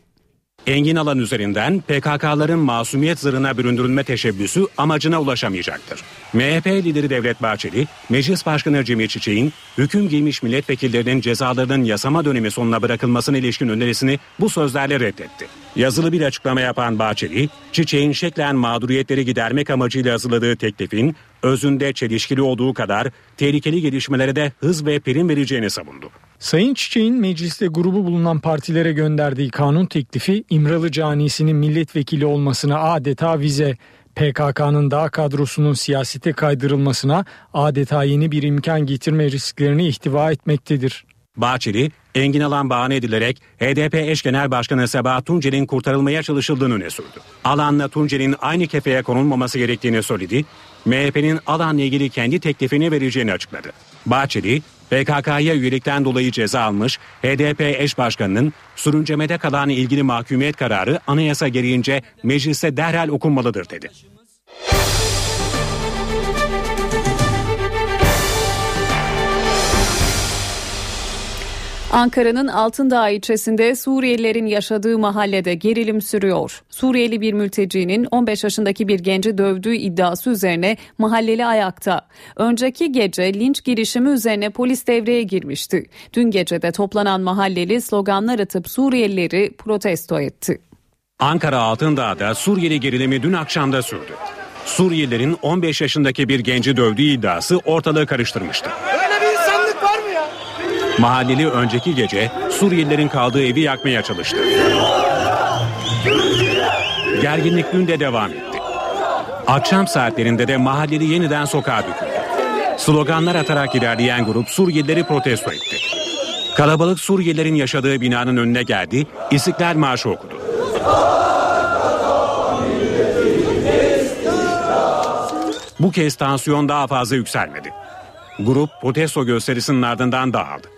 Engin alan üzerinden PKK'ların masumiyet zırhına büründürülme teşebbüsü amacına ulaşamayacaktır. MHP lideri Devlet Bahçeli, Meclis Başkanı Cemil Çiçek'in hüküm giymiş milletvekillerinin cezalarının yasama dönemi sonuna bırakılmasına ilişkin önerisini bu sözlerle reddetti. Yazılı bir açıklama yapan Bahçeli, Çiçek'in şeklen mağduriyetleri gidermek amacıyla hazırladığı teklifin özünde çelişkili olduğu kadar tehlikeli gelişmelere de hız ve prim vereceğini savundu. Sayın Çiçek'in mecliste grubu bulunan partilere gönderdiği kanun teklifi İmralı Canisi'nin milletvekili olmasına adeta vize, PKK'nın dağ kadrosunun siyasete kaydırılmasına adeta yeni bir imkan getirme risklerini ihtiva etmektedir. Bahçeli, Engin Alan bahane edilerek HDP eş genel başkanı Sebahat Tuncer'in kurtarılmaya çalışıldığını öne sürdü. Alan'la Tuncer'in aynı kefeye konulmaması gerektiğini söyledi. MHP'nin Alan'la ilgili kendi teklifini vereceğini açıkladı. Bahçeli, PKK'ya üyelikten dolayı ceza almış HDP eş başkanının sürüncemede kalan ilgili mahkumiyet kararı anayasa gereğince mecliste derhal okunmalıdır dedi. Ankara'nın Altındağ ilçesinde Suriyelilerin yaşadığı mahallede gerilim sürüyor. Suriyeli bir mültecinin 15 yaşındaki bir genci dövdüğü iddiası üzerine mahalleli ayakta. Önceki gece linç girişimi üzerine polis devreye girmişti. Dün gece de toplanan mahalleli sloganlar atıp Suriyelileri protesto etti. Ankara Altındağ'da Suriyeli gerilimi dün akşamda sürdü. Suriyelilerin 15 yaşındaki bir genci dövdüğü iddiası ortalığı karıştırmıştı. Mahalleli önceki gece Suriyelilerin kaldığı evi yakmaya çalıştı. Gerginlik dün de devam etti. Akşam saatlerinde de mahalleli yeniden sokağa döküldü. Sloganlar atarak ilerleyen grup Suriyelileri protesto etti. Kalabalık Suriyelilerin yaşadığı binanın önüne geldi, İstiklal Marşı okudu. Bu kez tansiyon daha fazla yükselmedi. Grup protesto gösterisinin ardından dağıldı.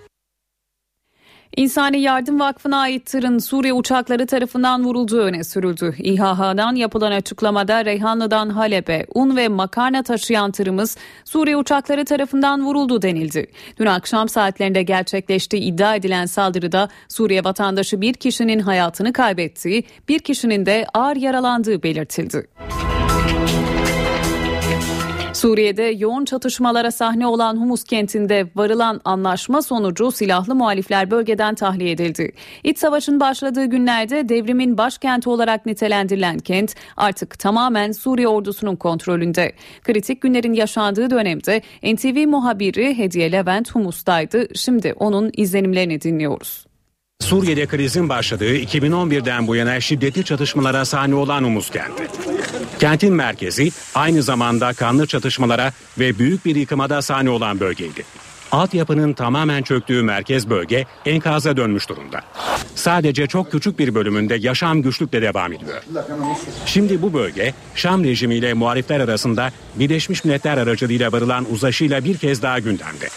İnsani Yardım Vakfı'na ait tırın Suriye uçakları tarafından vurulduğu öne sürüldü. İHH'dan yapılan açıklamada Reyhanlı'dan Halep'e un ve makarna taşıyan tırımız Suriye uçakları tarafından vuruldu denildi. Dün akşam saatlerinde gerçekleştiği iddia edilen saldırıda Suriye vatandaşı bir kişinin hayatını kaybettiği, bir kişinin de ağır yaralandığı belirtildi. Suriye'de yoğun çatışmalara sahne olan Humus kentinde varılan anlaşma sonucu silahlı muhalifler bölgeden tahliye edildi. İç savaşın başladığı günlerde devrimin başkenti olarak nitelendirilen kent artık tamamen Suriye ordusunun kontrolünde. Kritik günlerin yaşandığı dönemde NTV muhabiri Hediye Levent Humus'taydı. Şimdi onun izlenimlerini dinliyoruz. Suriye'de krizin başladığı 2011'den bu yana şiddetli çatışmalara sahne olan Humus kenti. Kentin merkezi aynı zamanda kanlı çatışmalara ve büyük bir yıkıma da sahne olan bölgeydi. Altyapının tamamen çöktüğü merkez bölge enkaza dönmüş durumda. Sadece çok küçük bir bölümünde yaşam güçlükle devam ediyor. Şimdi bu bölge Şam rejimiyle muhalifler arasında Birleşmiş Milletler aracılığıyla varılan uzlaşıyla bir kez daha gündemde.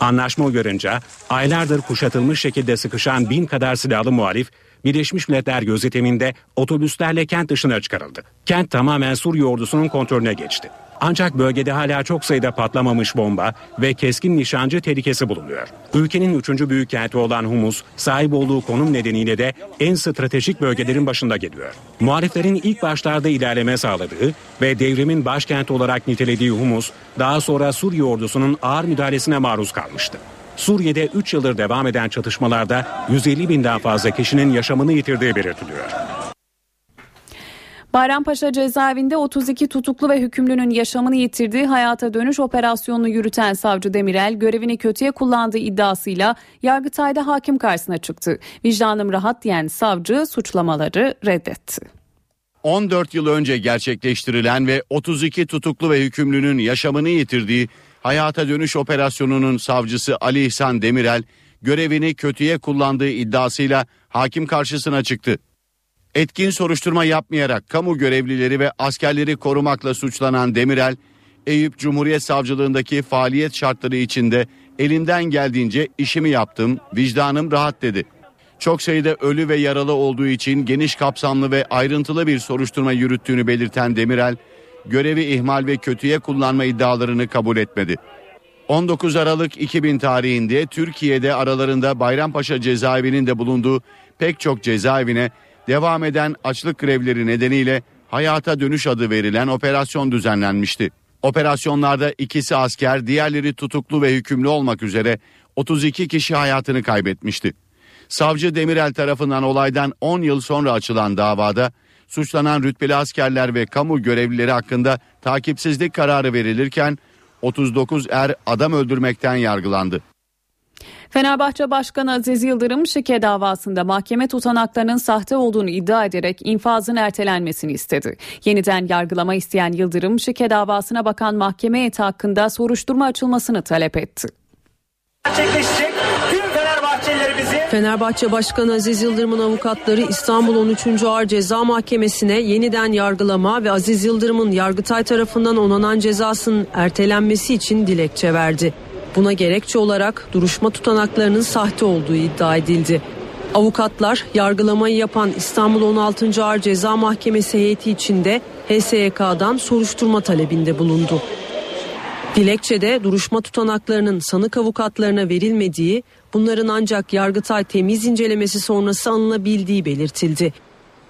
Anlaşma uyarınca aylardır kuşatılmış şekilde sıkışan bin kadar silahlı muhalif Birleşmiş Milletler gözetiminde otobüslerle kent dışına çıkarıldı. Kent tamamen Suriye ordusunun kontrolüne geçti. Ancak bölgede hala çok sayıda patlamamış bomba ve keskin nişancı tehlikesi bulunuyor. Ülkenin üçüncü büyük kenti olan Humus, sahip olduğu konum nedeniyle de en stratejik bölgelerin başında geliyor. Muhaliflerin ilk başlarda ilerleme sağladığı ve devrimin başkenti olarak nitelediği Humus, daha sonra Suriye ordusunun ağır müdahalesine maruz kalmıştı. Suriye'de 3 yıldır devam eden çatışmalarda 150 binden fazla kişinin yaşamını yitirdiği belirtiliyor. Bayrampaşa cezaevinde 32 tutuklu ve hükümlünün yaşamını yitirdiği hayata dönüş operasyonunu yürüten savcı Demirel görevini kötüye kullandığı iddiasıyla Yargıtay'da hakim karşısına çıktı. Vicdanım rahat diyen savcı suçlamaları reddetti. 14 yıl önce gerçekleştirilen ve 32 tutuklu ve hükümlünün yaşamını yitirdiği hayata dönüş operasyonunun savcısı Ali İhsan Demirel görevini kötüye kullandığı iddiasıyla hakim karşısına çıktı. Etkin soruşturma yapmayarak kamu görevlileri ve askerleri korumakla suçlanan Demirel, Eyüp Cumhuriyet Savcılığındaki faaliyet şartları içinde elimden geldiğince işimi yaptım, vicdanım rahat dedi. Çok sayıda ölü ve yaralı olduğu için geniş kapsamlı ve ayrıntılı bir soruşturma yürüttüğünü belirten Demirel, görevi ihmal ve kötüye kullanma iddialarını kabul etmedi. 19 Aralık 2000 tarihinde Türkiye'de aralarında Bayrampaşa cezaevinin de bulunduğu pek çok cezaevine devam eden açlık grevleri nedeniyle hayata dönüş adı verilen operasyon düzenlenmişti. Operasyonlarda ikisi asker, diğerleri tutuklu ve hükümlü olmak üzere 32 kişi hayatını kaybetmişti. Savcı Demirel tarafından olaydan 10 yıl sonra açılan davada suçlanan rütbeli askerler ve kamu görevlileri hakkında takipsizlik kararı verilirken 39 er adam öldürmekten yargılandı. Fenerbahçe Başkanı Aziz Yıldırım şike davasında mahkeme tutanaklarının sahte olduğunu iddia ederek infazın ertelenmesini istedi. Yeniden yargılama isteyen Yıldırım şike davasına bakan mahkeme heyeti hakkında soruşturma açılmasını talep etti. Gerçekleşecek tüm Fenerbahçe Başkanı Aziz Yıldırım'ın avukatları İstanbul 13. Ağır Ceza Mahkemesi'ne yeniden yargılama ve Aziz Yıldırım'ın Yargıtay tarafından onanan cezasının ertelenmesi için dilekçe verdi. Buna gerekçe olarak duruşma tutanaklarının sahte olduğu iddia edildi. Avukatlar yargılamayı yapan İstanbul 16. Ağır Ceza Mahkemesi heyeti içinde HSYK'dan soruşturma talebinde bulundu. Dilekçede duruşma tutanaklarının sanık avukatlarına verilmediği, bunların ancak Yargıtay temiz incelemesi sonrası alınabildiği belirtildi.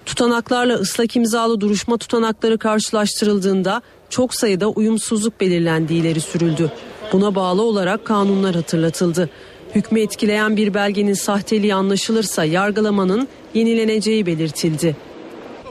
Tutanaklarla ıslak imzalı duruşma tutanakları karşılaştırıldığında çok sayıda uyumsuzluk belirlendiği ileri sürüldü. Buna bağlı olarak kanunlar hatırlatıldı. Hükmü etkileyen bir belgenin sahteliği anlaşılırsa yargılamanın yenileneceği belirtildi.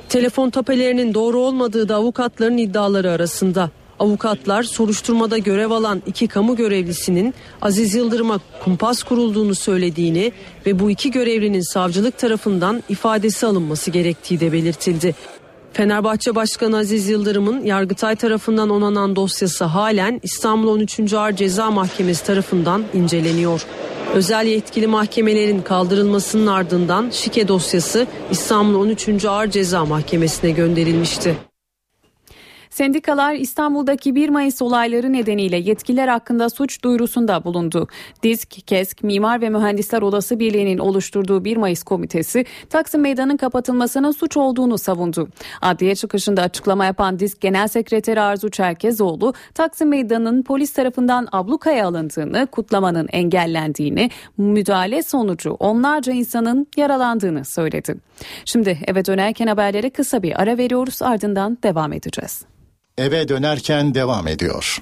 Telefon tapelerinin doğru olmadığı da avukatların iddiaları arasında. Avukatlar soruşturmada görev alan iki kamu görevlisinin Aziz Yıldırım'a kumpas kurulduğunu söylediğini ve bu iki görevlinin savcılık tarafından ifadesi alınması gerektiği de belirtildi. Fenerbahçe Başkanı Aziz Yıldırım'ın Yargıtay tarafından onanan dosyası halen İstanbul 13. Ağır Ceza Mahkemesi tarafından inceleniyor. Özel yetkili mahkemelerin kaldırılmasının ardından şike dosyası İstanbul 13. Ağır Ceza Mahkemesi'ne gönderilmişti. Sendikalar İstanbul'daki 1 Mayıs olayları nedeniyle yetkililer hakkında suç duyurusunda bulundu. DİSK, KESK, Mimar ve Mühendisler Odası Birliği'nin oluşturduğu 1 Mayıs komitesi Taksim Meydanı'nın kapatılmasının suç olduğunu savundu. Adliye çıkışında açıklama yapan DİSK Genel Sekreteri Arzu Çerkezoğlu, Taksim Meydanı'nın polis tarafından ablukaya alındığını, kutlamanın engellendiğini, müdahale sonucu onlarca insanın yaralandığını söyledi. Şimdi eve dönerken haberlere kısa bir ara veriyoruz ardından devam edeceğiz. Eve dönerken devam ediyor.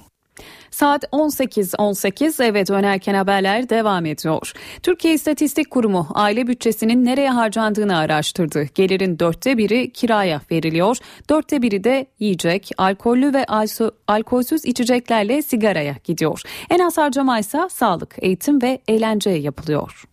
Saat 18.18 eve dönerken haberler devam ediyor. Türkiye İstatistik Kurumu aile bütçesinin nereye harcandığını araştırdı. Gelirin dörtte biri kiraya veriliyor. Dörtte biri de yiyecek, alkollü ve alkolsüz içeceklerle sigaraya gidiyor. En az harcama ise sağlık, eğitim ve eğlenceye yapılıyor.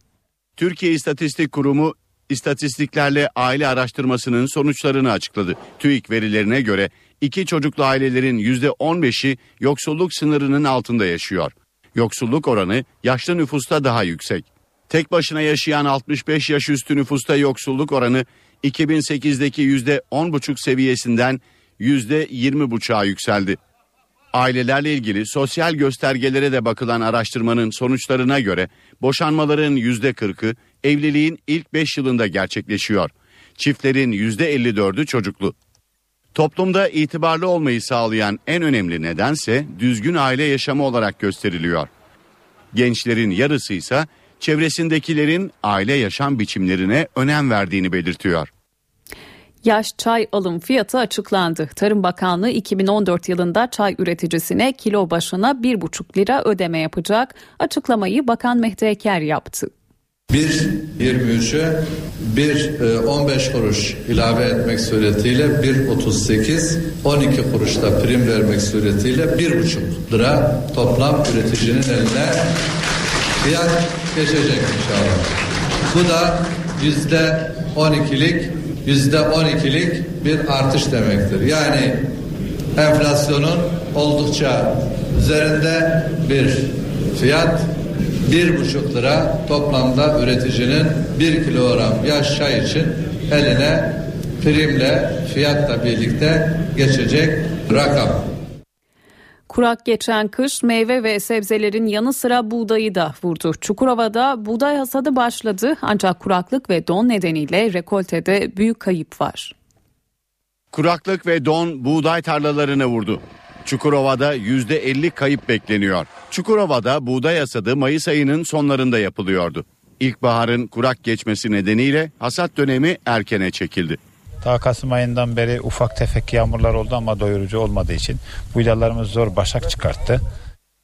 Türkiye İstatistik Kurumu istatistiklerle aile araştırmasının sonuçlarını açıkladı. TÜİK verilerine göre iki çocuklu ailelerin %15'i yoksulluk sınırının altında yaşıyor. Yoksulluk oranı yaşlı nüfusta daha yüksek. Tek başına yaşayan 65 yaş üstü nüfusta yoksulluk oranı 2008'deki %10,5 seviyesinden %20,5'a yükseldi. Ailelerle ilgili sosyal göstergelere de bakılan araştırmanın sonuçlarına göre boşanmaların %40'ı evliliğin ilk 5 yılında gerçekleşiyor. Çiftlerin %54'ü çocuklu. Toplumda itibarlı olmayı sağlayan en önemli nedense düzgün aile yaşamı olarak gösteriliyor. Gençlerin yarısı ise çevresindekilerin aile yaşam biçimlerine önem verdiğini belirtiyor. Yaş çay alım fiyatı açıklandı. Tarım Bakanlığı 2014 yılında çay üreticisine kilo başına 1,5 lira ödeme yapacak. Açıklamayı Bakan Mehdi Eker yaptı. 1.23'e 1.15 kuruş ilave etmek suretiyle 1.38 12 kuruşta prim vermek suretiyle 1.5 lira toplam üreticinin eline fiyat geçecek inşallah. Bu da yüzde 12'lik yüzde 12'lik bir artış demektir. Yani enflasyonun oldukça üzerinde bir fiyat bir buçuk lira toplamda üreticinin bir kilogram yaş çay için eline primle fiyatla birlikte geçecek rakam. Kurak geçen kış meyve ve sebzelerin yanı sıra buğdayı da vurdu. Çukurova'da buğday hasadı başladı ancak kuraklık ve don nedeniyle rekoltede büyük kayıp var. Kuraklık ve don buğday tarlalarını vurdu. Çukurova'da %50 kayıp bekleniyor. Çukurova'da buğday hasadı Mayıs ayının sonlarında yapılıyordu. İlkbaharın kurak geçmesi nedeniyle hasat dönemi erkene çekildi. Ta Kasım ayından beri ufak tefek yağmurlar oldu ama doyurucu olmadığı için bu vidalarımız zor başak çıkarttı.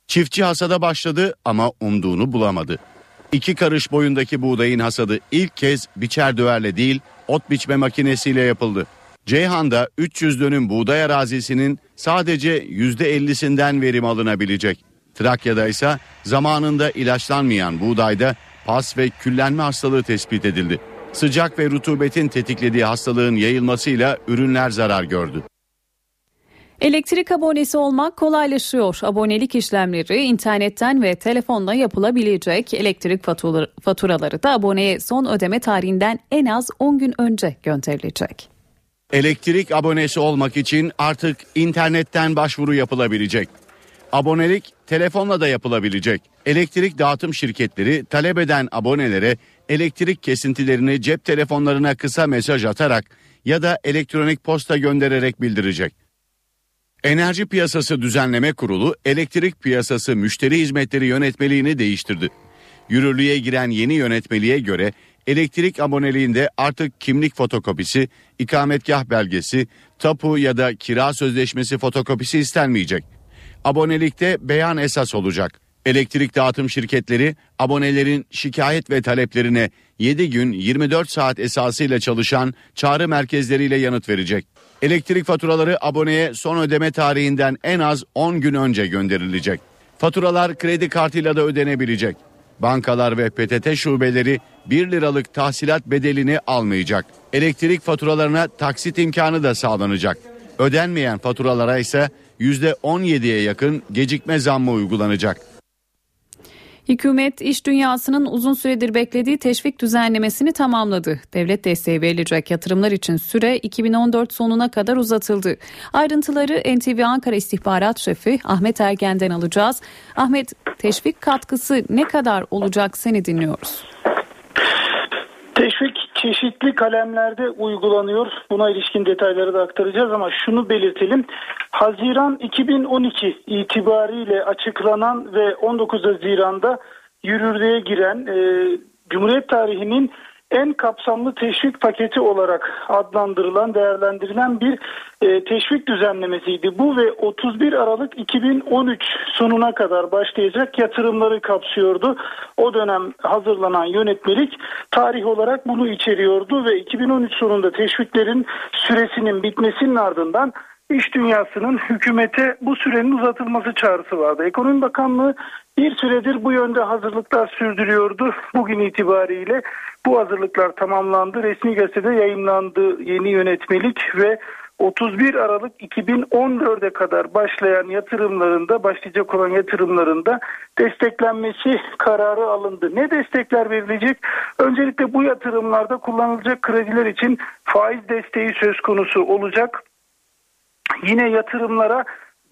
Çiftçi hasada başladı ama umduğunu bulamadı. İki karış boyundaki buğdayın hasadı ilk kez biçer döverle değil ot biçme makinesiyle yapıldı. Ceyhan'da 300 dönüm buğday arazisinin sadece %50'sinden verim alınabilecek. Trakya'da ise zamanında ilaçlanmayan buğdayda pas ve küllenme hastalığı tespit edildi. Sıcak ve rutubetin tetiklediği hastalığın yayılmasıyla ürünler zarar gördü. Elektrik abonesi olmak kolaylaşıyor. Abonelik işlemleri internetten ve telefonla yapılabilecek. Elektrik faturaları da aboneye son ödeme tarihinden en az 10 gün önce gönderilecek. Elektrik abonesi olmak için artık internetten başvuru yapılabilecek. Abonelik telefonla da yapılabilecek. Elektrik dağıtım şirketleri talep eden abonelere elektrik kesintilerini cep telefonlarına kısa mesaj atarak ya da elektronik posta göndererek bildirecek. Enerji Piyasası Düzenleme Kurulu elektrik piyasası müşteri hizmetleri yönetmeliğini değiştirdi. Yürürlüğe giren yeni yönetmeliğe göre elektrik aboneliğinde artık kimlik fotokopisi, ikametgah belgesi, tapu ya da kira sözleşmesi fotokopisi istenmeyecek. Abonelikte beyan esas olacak. Elektrik dağıtım şirketleri abonelerin şikayet ve taleplerine 7 gün 24 saat esasıyla çalışan çağrı merkezleriyle yanıt verecek. Elektrik faturaları aboneye son ödeme tarihinden en az 10 gün önce gönderilecek. Faturalar kredi kartıyla da ödenebilecek. Bankalar ve PTT şubeleri 1 liralık tahsilat bedelini almayacak. Elektrik faturalarına taksit imkanı da sağlanacak. Ödenmeyen faturalara ise %17'ye yakın gecikme zammı uygulanacak. Hükümet iş dünyasının uzun süredir beklediği teşvik düzenlemesini tamamladı. Devlet desteği verilecek yatırımlar için süre 2014 sonuna kadar uzatıldı. Ayrıntıları NTV Ankara İstihbarat Şefi Ahmet Ergen'den alacağız. Ahmet teşvik katkısı ne kadar olacak seni dinliyoruz. Teşvik çeşitli kalemlerde uygulanıyor. Buna ilişkin detayları da aktaracağız ama şunu belirtelim. Haziran 2012 itibariyle açıklanan ve 19 Haziran'da yürürlüğe giren e, Cumhuriyet tarihinin en kapsamlı teşvik paketi olarak adlandırılan, değerlendirilen bir e, teşvik düzenlemesiydi. Bu ve 31 Aralık 2013 sonuna kadar başlayacak yatırımları kapsıyordu. O dönem hazırlanan yönetmelik tarih olarak bunu içeriyordu ve 2013 sonunda teşviklerin süresinin bitmesinin ardından İş dünyasının hükümete bu sürenin uzatılması çağrısı vardı. Ekonomi Bakanlığı bir süredir bu yönde hazırlıklar sürdürüyordu. Bugün itibariyle bu hazırlıklar tamamlandı. Resmi gazetede yayınlandı yeni yönetmelik ve 31 Aralık 2014'e kadar başlayan yatırımlarında başlayacak olan yatırımlarında desteklenmesi kararı alındı. Ne destekler verilecek? Öncelikle bu yatırımlarda kullanılacak krediler için faiz desteği söz konusu olacak. Yine yatırımlara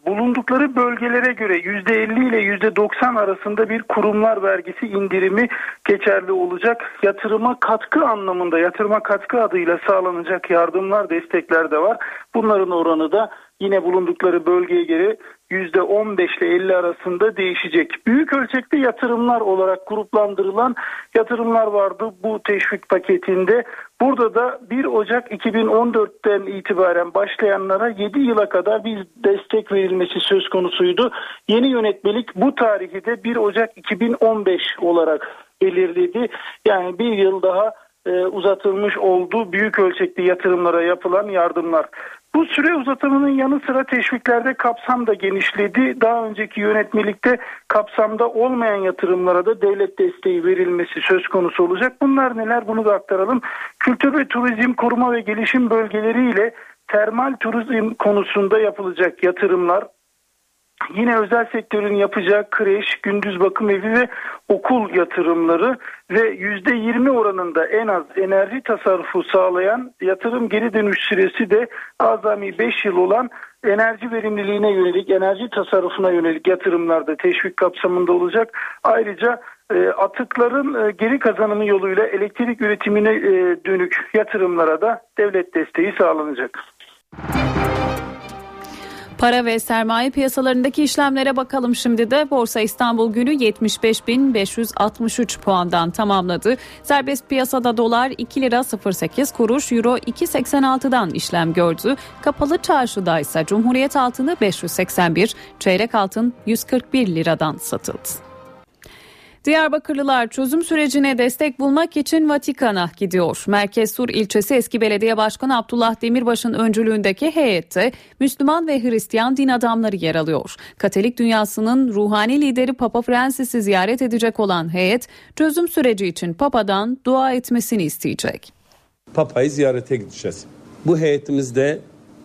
bulundukları bölgelere göre %50 ile %90 arasında bir kurumlar vergisi indirimi geçerli olacak. Yatırıma katkı anlamında yatırıma katkı adıyla sağlanacak yardımlar destekler de var. Bunların oranı da yine bulundukları bölgeye göre %15 ile 50 arasında değişecek. Büyük ölçekte yatırımlar olarak gruplandırılan yatırımlar vardı bu teşvik paketinde. Burada da 1 Ocak 2014'ten itibaren başlayanlara 7 yıla kadar bir destek verilmesi söz konusuydu. Yeni yönetmelik bu tarihi de 1 Ocak 2015 olarak belirledi. Yani bir yıl daha e, uzatılmış oldu büyük ölçekli yatırımlara yapılan yardımlar. Bu süre uzatımının yanı sıra teşviklerde kapsam da genişledi. Daha önceki yönetmelikte kapsamda olmayan yatırımlara da devlet desteği verilmesi söz konusu olacak. Bunlar neler bunu da aktaralım. Kültür ve turizm koruma ve gelişim bölgeleri ile termal turizm konusunda yapılacak yatırımlar, Yine özel sektörün yapacağı kreş, gündüz bakım evi ve okul yatırımları ve %20 oranında en az enerji tasarrufu sağlayan yatırım geri dönüş süresi de azami 5 yıl olan enerji verimliliğine yönelik, enerji tasarrufuna yönelik yatırımlarda teşvik kapsamında olacak. Ayrıca e, atıkların e, geri kazanımı yoluyla elektrik üretimine e, dönük yatırımlara da devlet desteği sağlanacak. Para ve sermaye piyasalarındaki işlemlere bakalım şimdi de. Borsa İstanbul günü 75.563 puandan tamamladı. Serbest piyasada dolar 2 lira 08 kuruş, euro 2.86'dan işlem gördü. Kapalı çarşıda ise Cumhuriyet altını 581, çeyrek altın 141 liradan satıldı. Diyarbakırlılar çözüm sürecine destek bulmak için Vatikan'a gidiyor. Merkez Sur ilçesi eski belediye başkanı Abdullah Demirbaş'ın öncülüğündeki heyette Müslüman ve Hristiyan din adamları yer alıyor. Katolik dünyasının ruhani lideri Papa Francis'i ziyaret edecek olan heyet çözüm süreci için Papa'dan dua etmesini isteyecek. Papa'yı ziyarete gideceğiz. Bu heyetimizde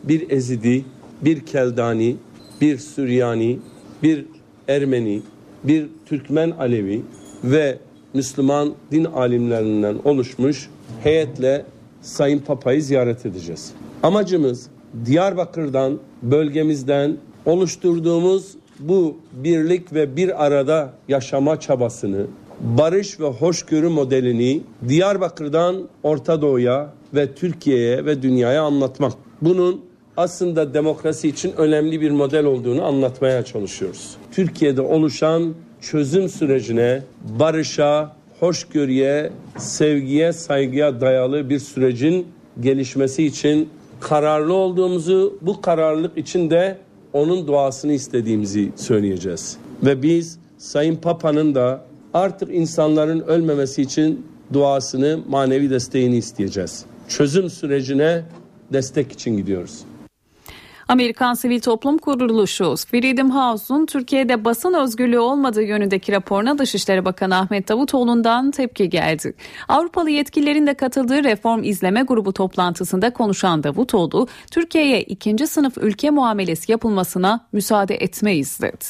bir Ezidi, bir Keldani, bir Süryani, bir Ermeni, bir Türkmen Alevi ve Müslüman din alimlerinden oluşmuş heyetle Sayın Papa'yı ziyaret edeceğiz. Amacımız Diyarbakır'dan, bölgemizden oluşturduğumuz bu birlik ve bir arada yaşama çabasını, barış ve hoşgörü modelini Diyarbakır'dan Orta Doğu'ya ve Türkiye'ye ve dünyaya anlatmak. Bunun aslında demokrasi için önemli bir model olduğunu anlatmaya çalışıyoruz. Türkiye'de oluşan çözüm sürecine, barışa, hoşgörüye, sevgiye, saygıya dayalı bir sürecin gelişmesi için kararlı olduğumuzu, bu kararlılık için de onun duasını istediğimizi söyleyeceğiz. Ve biz Sayın Papa'nın da artık insanların ölmemesi için duasını, manevi desteğini isteyeceğiz. Çözüm sürecine destek için gidiyoruz. Amerikan Sivil Toplum Kuruluşu Freedom House'un Türkiye'de basın özgürlüğü olmadığı yönündeki raporuna Dışişleri Bakanı Ahmet Davutoğlu'ndan tepki geldi. Avrupalı yetkililerin de katıldığı reform izleme grubu toplantısında konuşan Davutoğlu, Türkiye'ye ikinci sınıf ülke muamelesi yapılmasına müsaade etmeyiz dedi.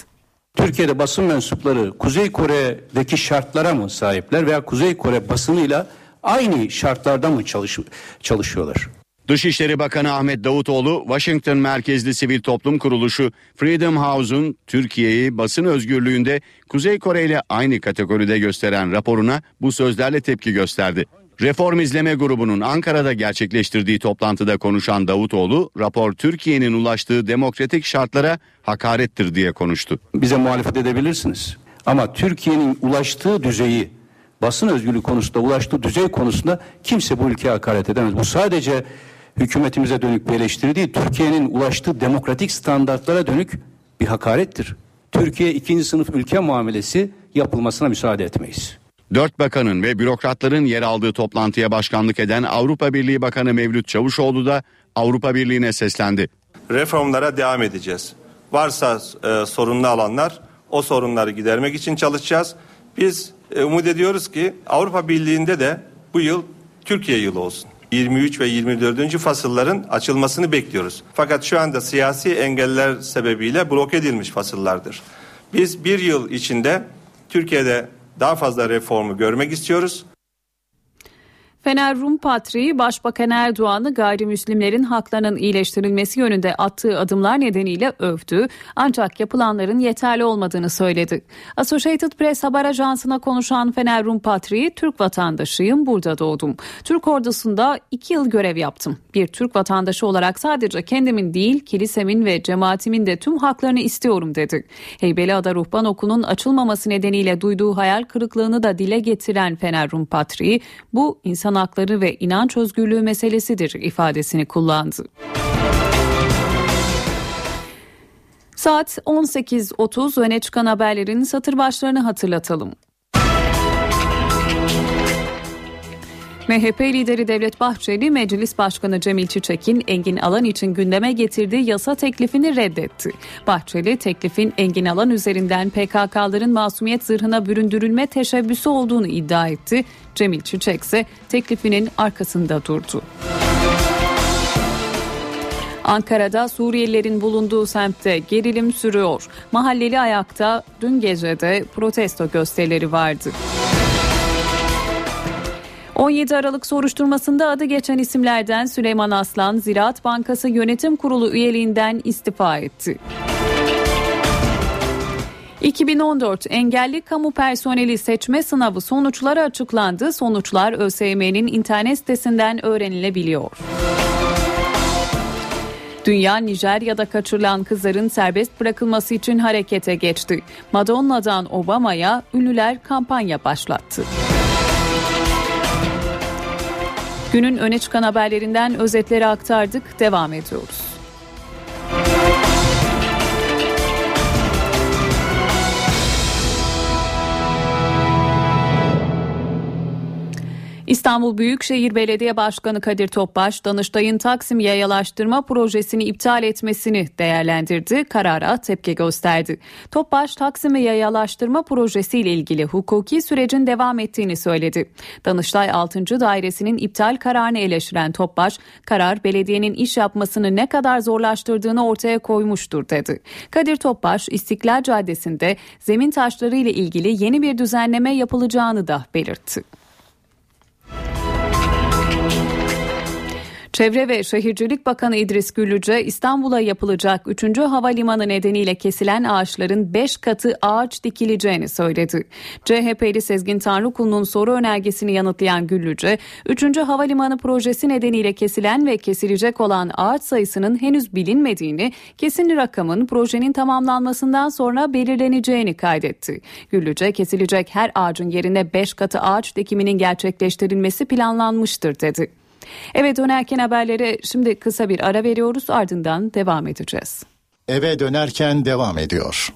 Türkiye'de basın mensupları Kuzey Kore'deki şartlara mı sahipler veya Kuzey Kore basınıyla aynı şartlarda mı çalış çalışıyorlar? Dışişleri Bakanı Ahmet Davutoğlu, Washington merkezli sivil toplum kuruluşu Freedom House'un Türkiye'yi basın özgürlüğünde Kuzey Kore ile aynı kategoride gösteren raporuna bu sözlerle tepki gösterdi. Reform İzleme Grubu'nun Ankara'da gerçekleştirdiği toplantıda konuşan Davutoğlu, rapor Türkiye'nin ulaştığı demokratik şartlara hakarettir diye konuştu. Bize muhalefet edebilirsiniz ama Türkiye'nin ulaştığı düzeyi basın özgürlüğü konusunda ulaştığı düzey konusunda kimse bu ülkeye hakaret edemez. Bu sadece hükümetimize dönük bir eleştiri değil, Türkiye'nin ulaştığı demokratik standartlara dönük bir hakarettir. Türkiye ikinci sınıf ülke muamelesi yapılmasına müsaade etmeyiz. Dört bakanın ve bürokratların yer aldığı toplantıya başkanlık eden Avrupa Birliği Bakanı Mevlüt Çavuşoğlu da Avrupa Birliği'ne seslendi. Reformlara devam edeceğiz. Varsa e, sorunlu alanlar o sorunları gidermek için çalışacağız. Biz e, umut ediyoruz ki Avrupa Birliği'nde de bu yıl Türkiye yılı olsun. 23 ve 24. fasılların açılmasını bekliyoruz. Fakat şu anda siyasi engeller sebebiyle bloke edilmiş fasıllardır. Biz bir yıl içinde Türkiye'de daha fazla reformu görmek istiyoruz. Fener Rum Patriği Başbakan Erdoğan'ı gayrimüslimlerin haklarının iyileştirilmesi yönünde attığı adımlar nedeniyle övdü ancak yapılanların yeterli olmadığını söyledi. Associated Press haber ajansına konuşan Fener Rum Patriği Türk vatandaşıyım burada doğdum. Türk ordusunda iki yıl görev yaptım. Bir Türk vatandaşı olarak sadece kendimin değil kilisemin ve cemaatimin de tüm haklarını istiyorum dedi. Heybeliada Ruhban Okulu'nun açılmaması nedeniyle duyduğu hayal kırıklığını da dile getiren Fener Rum Patriği bu insan hakları ve inanç özgürlüğü meselesidir ifadesini kullandı. Saat 18.30 öne çıkan haberlerin satır başlarını hatırlatalım. MHP lideri Devlet Bahçeli, Meclis Başkanı Cemil Çiçek'in Engin Alan için gündeme getirdiği yasa teklifini reddetti. Bahçeli, teklifin Engin Alan üzerinden PKK'ların masumiyet zırhına büründürülme teşebbüsü olduğunu iddia etti. Cemil Çiçek ise teklifinin arkasında durdu. Ankara'da Suriyelilerin bulunduğu semtte gerilim sürüyor. Mahalleli ayakta dün gece de protesto gösterileri vardı. 17 Aralık soruşturmasında adı geçen isimlerden Süleyman Aslan Ziraat Bankası Yönetim Kurulu üyeliğinden istifa etti. 2014 engelli kamu personeli seçme sınavı sonuçları açıklandı. Sonuçlar ÖSYM'nin internet sitesinden öğrenilebiliyor. Dünya Nijerya'da kaçırılan kızların serbest bırakılması için harekete geçti. Madonna'dan Obama'ya ünlüler kampanya başlattı. Günün öne çıkan haberlerinden özetleri aktardık. Devam ediyoruz. İstanbul Büyükşehir Belediye Başkanı Kadir Topbaş, Danıştay'ın Taksim yayalaştırma projesini iptal etmesini değerlendirdi, karara tepki gösterdi. Topbaş, Taksim'i yayalaştırma projesiyle ilgili hukuki sürecin devam ettiğini söyledi. Danıştay 6. Dairesi'nin iptal kararını eleştiren Topbaş, karar belediyenin iş yapmasını ne kadar zorlaştırdığını ortaya koymuştur dedi. Kadir Topbaş, İstiklal Caddesi'nde zemin taşları ile ilgili yeni bir düzenleme yapılacağını da belirtti. Çevre ve Şehircilik Bakanı İdris Güllüce İstanbul'a yapılacak 3. havalimanı nedeniyle kesilen ağaçların 5 katı ağaç dikileceğini söyledi. CHP'li Sezgin Tanrıkulu'nun soru önergesini yanıtlayan Güllüce, 3. havalimanı projesi nedeniyle kesilen ve kesilecek olan ağaç sayısının henüz bilinmediğini, kesin rakamın projenin tamamlanmasından sonra belirleneceğini kaydetti. Güllüce, kesilecek her ağacın yerine 5 katı ağaç dikiminin gerçekleştirilmesi planlanmıştır dedi. Evet dönerken haberlere şimdi kısa bir ara veriyoruz ardından devam edeceğiz. Eve dönerken devam ediyor.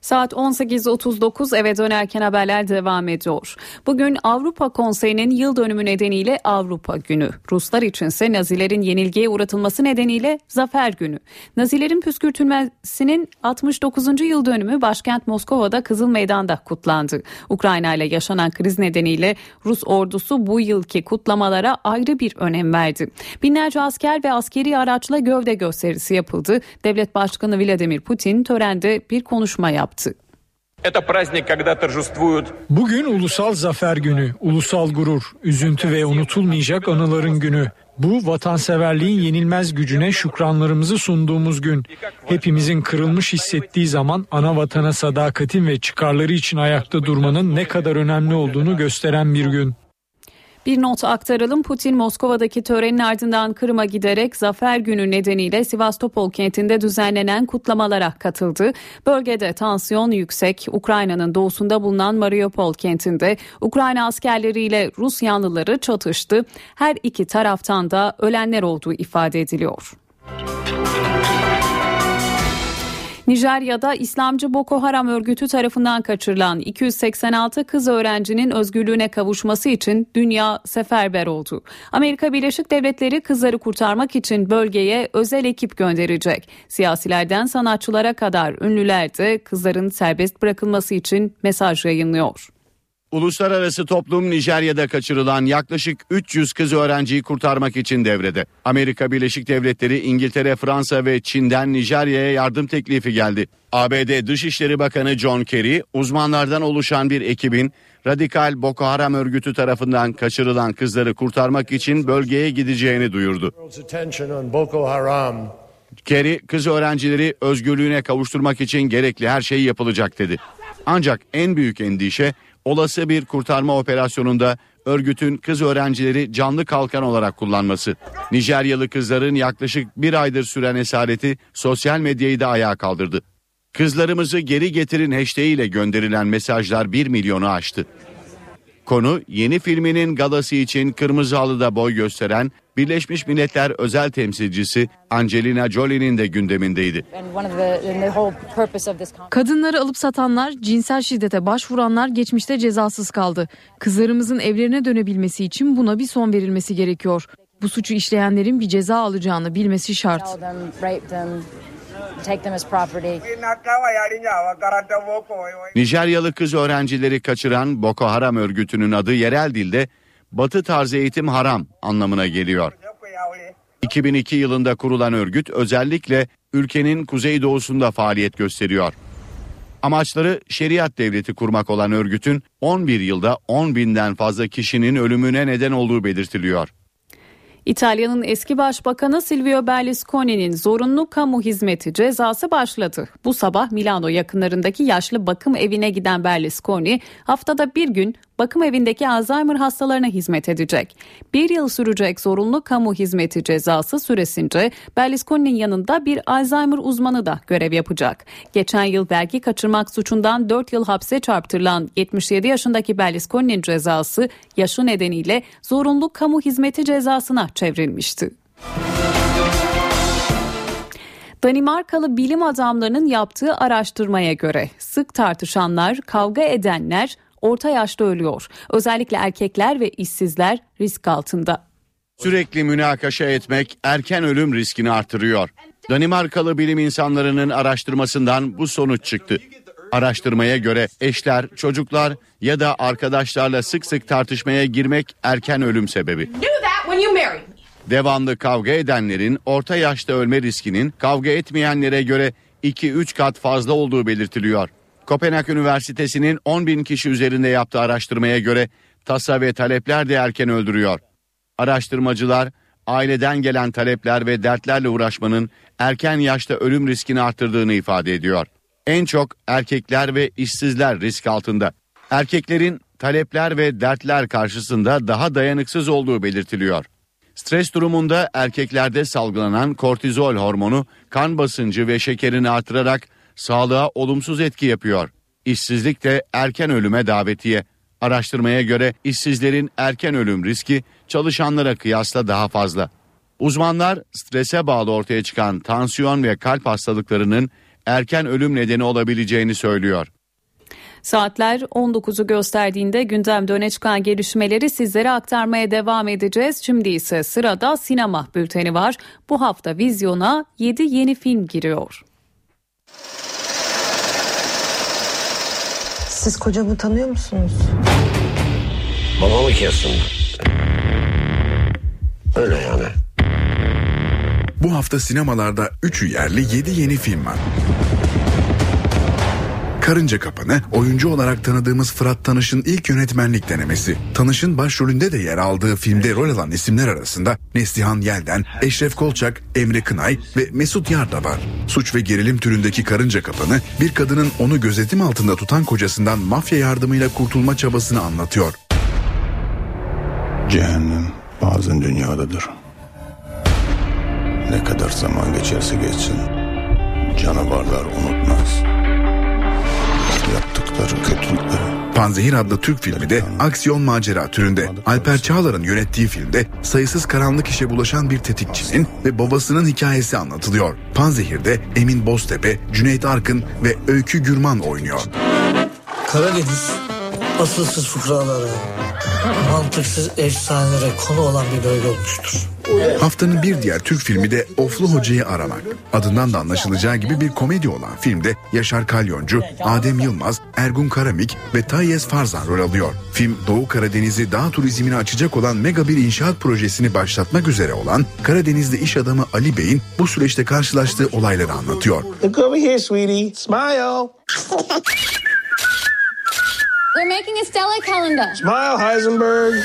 Saat 18.39 eve dönerken haberler devam ediyor. Bugün Avrupa Konseyi'nin yıl dönümü nedeniyle Avrupa Günü. Ruslar içinse Nazilerin yenilgiye uğratılması nedeniyle Zafer Günü. Nazilerin püskürtülmesinin 69. yıl dönümü başkent Moskova'da Kızıl Meydan'da kutlandı. Ukrayna ile yaşanan kriz nedeniyle Rus ordusu bu yılki kutlamalara ayrı bir önem verdi. Binlerce asker ve askeri araçla gövde gösterisi yapıldı. Devlet Başkanı Vladimir Putin törende bir konuşma yaptı yaptı. Bugün ulusal zafer günü, ulusal gurur, üzüntü ve unutulmayacak anıların günü. Bu vatanseverliğin yenilmez gücüne şükranlarımızı sunduğumuz gün. Hepimizin kırılmış hissettiği zaman ana vatana sadakatin ve çıkarları için ayakta durmanın ne kadar önemli olduğunu gösteren bir gün. Bir not aktaralım. Putin Moskova'daki törenin ardından Kırım'a giderek Zafer Günü nedeniyle Sivastopol kentinde düzenlenen kutlamalara katıldı. Bölgede tansiyon yüksek. Ukrayna'nın doğusunda bulunan Mariupol kentinde Ukrayna askerleriyle Rus yanlıları çatıştı. Her iki taraftan da ölenler olduğu ifade ediliyor. Nijerya'da İslamcı Boko Haram örgütü tarafından kaçırılan 286 kız öğrencinin özgürlüğüne kavuşması için dünya seferber oldu. Amerika Birleşik Devletleri kızları kurtarmak için bölgeye özel ekip gönderecek. Siyasilerden sanatçılara kadar ünlüler de kızların serbest bırakılması için mesaj yayınlıyor. Uluslararası toplum Nijerya'da kaçırılan yaklaşık 300 kız öğrenciyi kurtarmak için devrede. Amerika Birleşik Devletleri, İngiltere, Fransa ve Çin'den Nijerya'ya yardım teklifi geldi. ABD Dışişleri Bakanı John Kerry, uzmanlardan oluşan bir ekibin radikal Boko Haram örgütü tarafından kaçırılan kızları kurtarmak için bölgeye gideceğini duyurdu. Kerry kız öğrencileri özgürlüğüne kavuşturmak için gerekli her şey yapılacak dedi. Ancak en büyük endişe olası bir kurtarma operasyonunda örgütün kız öğrencileri canlı kalkan olarak kullanması. Nijeryalı kızların yaklaşık bir aydır süren esareti sosyal medyayı da ayağa kaldırdı. Kızlarımızı geri getirin hashtag ile gönderilen mesajlar 1 milyonu aştı. Konu yeni filminin galası için Kırmızı Halı'da boy gösteren Birleşmiş Milletler özel temsilcisi Angelina Jolie'nin de gündemindeydi. Kadınları alıp satanlar, cinsel şiddete başvuranlar geçmişte cezasız kaldı. Kızlarımızın evlerine dönebilmesi için buna bir son verilmesi gerekiyor. Bu suçu işleyenlerin bir ceza alacağını bilmesi şart. Nijeryalı kız öğrencileri kaçıran Boko Haram örgütünün adı yerel dilde Batı tarzı eğitim haram anlamına geliyor. 2002 yılında kurulan örgüt özellikle ülkenin kuzeydoğusunda faaliyet gösteriyor. Amaçları şeriat devleti kurmak olan örgütün 11 yılda 10 binden fazla kişinin ölümüne neden olduğu belirtiliyor. İtalya'nın eski başbakanı Silvio Berlusconi'nin zorunlu kamu hizmeti cezası başladı. Bu sabah Milano yakınlarındaki yaşlı bakım evine giden Berlusconi haftada bir gün bakım evindeki Alzheimer hastalarına hizmet edecek. Bir yıl sürecek zorunlu kamu hizmeti cezası süresince Berlusconi'nin yanında bir Alzheimer uzmanı da görev yapacak. Geçen yıl vergi kaçırmak suçundan 4 yıl hapse çarptırılan 77 yaşındaki Berlusconi'nin cezası yaşı nedeniyle zorunlu kamu hizmeti cezasına çevrilmişti. Danimarkalı bilim adamlarının yaptığı araştırmaya göre sık tartışanlar, kavga edenler orta yaşta ölüyor. Özellikle erkekler ve işsizler risk altında. Sürekli münakaşa etmek erken ölüm riskini artırıyor. Danimarkalı bilim insanlarının araştırmasından bu sonuç çıktı. Araştırmaya göre eşler, çocuklar ya da arkadaşlarla sık sık tartışmaya girmek erken ölüm sebebi. Devamlı kavga edenlerin orta yaşta ölme riskinin kavga etmeyenlere göre 2-3 kat fazla olduğu belirtiliyor. Kopenhag Üniversitesi'nin 10 bin kişi üzerinde yaptığı araştırmaya göre tasa ve talepler de erken öldürüyor. Araştırmacılar aileden gelen talepler ve dertlerle uğraşmanın erken yaşta ölüm riskini arttırdığını ifade ediyor. En çok erkekler ve işsizler risk altında. Erkeklerin talepler ve dertler karşısında daha dayanıksız olduğu belirtiliyor. Stres durumunda erkeklerde salgılanan kortizol hormonu kan basıncı ve şekerini artırarak sağlığa olumsuz etki yapıyor. İşsizlik de erken ölüme davetiye. Araştırmaya göre işsizlerin erken ölüm riski çalışanlara kıyasla daha fazla. Uzmanlar strese bağlı ortaya çıkan tansiyon ve kalp hastalıklarının erken ölüm nedeni olabileceğini söylüyor. Saatler 19'u gösterdiğinde gündemde öne çıkan gelişmeleri sizlere aktarmaya devam edeceğiz. Şimdi ise sırada sinema bülteni var. Bu hafta vizyona 7 yeni film giriyor. Siz kocamı tanıyor musunuz? Babamı kestim. Öyle yani. Bu hafta sinemalarda 3'ü yerli 7 yeni film var. Karınca Kapanı, oyuncu olarak tanıdığımız Fırat Tanış'ın ilk yönetmenlik denemesi. Tanış'ın başrolünde de yer aldığı filmde rol alan isimler arasında Neslihan Yelden, Eşref Kolçak, Emre Kınay ve Mesut Yar da var. Suç ve gerilim türündeki Karınca Kapanı, bir kadının onu gözetim altında tutan kocasından mafya yardımıyla kurtulma çabasını anlatıyor. Cehennem bazen dünyadadır. Ne kadar zaman geçerse geçsin canavarlar unutmaz. Yaptıkları kötülükleri. Panzehir adlı Türk filmi de aksiyon macera türünde. Alper Çağlar'ın yönettiği filmde sayısız karanlık işe bulaşan bir tetikçinin ve babasının hikayesi anlatılıyor. Panzehir'de Emin Boztepe, Cüneyt Arkın ve Öykü Gürman oynuyor. Karadeniz asılsız fıkralara, mantıksız efsanelere konu olan bir bölge olmuştur. Haftanın bir diğer Türk filmi de Oflu Hoca'yı Aramak. Adından da anlaşılacağı gibi bir komedi olan filmde Yaşar Kalyoncu, Adem Yılmaz, Ergun Karamik ve Tayyez Farzan rol alıyor. Film Doğu Karadeniz'i dağ turizmine açacak olan mega bir inşaat projesini başlatmak üzere olan Karadenizli iş adamı Ali Bey'in bu süreçte karşılaştığı olayları anlatıyor. Look over here, sweetie. Smile. We're making a Stella calendar. Smile, Heisenberg.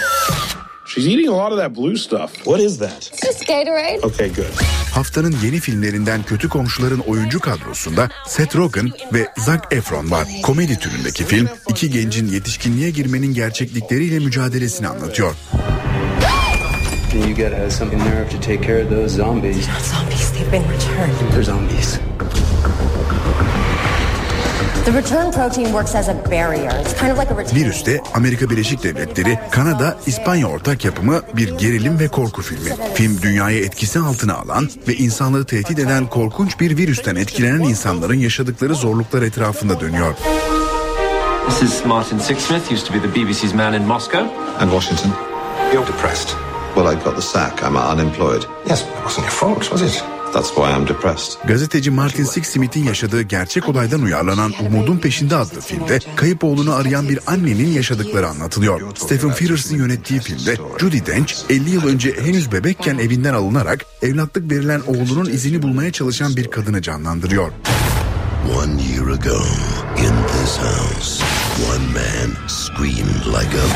She's eating a lot of that blue stuff. What is that? It's just Gatorade. Okay, good. Haftanın yeni filmlerinden Kötü Komşuların oyuncu kadrosunda Seth Rogen ve Zac Efron var. Komedi türündeki film iki gencin yetişkinliğe girmenin gerçeklikleriyle mücadelesini anlatıyor. You gotta have some nerve to take care of those zombies. Not zombies, they've been returned. They're zombies. Virüste Amerika Birleşik Devletleri, Kanada, İspanya ortak yapımı bir gerilim ve korku filmi. Film dünyayı etkisi altına alan ve insanlığı tehdit eden korkunç bir virüsten etkilenen insanların yaşadıkları zorluklar etrafında dönüyor. This is Martin Sixsmith, used to be the BBC's man in Moscow. And Washington. You're depressed. Well, I got the sack. I'm unemployed. Yes, but it wasn't your fault, was it? That's why I'm depressed. Gazeteci Martin Sixsmith'in yaşadığı gerçek olaydan uyarlanan Umudun Peşinde adlı filmde kayıp oğlunu arayan bir annenin yaşadıkları anlatılıyor. Stephen Frears'ın yönettiği filmde Judy Dench 50 yıl önce henüz bebekken evinden alınarak evlatlık verilen oğlunun izini bulmaya çalışan bir kadını canlandırıyor. One year ago, in this house, one man screamed like a.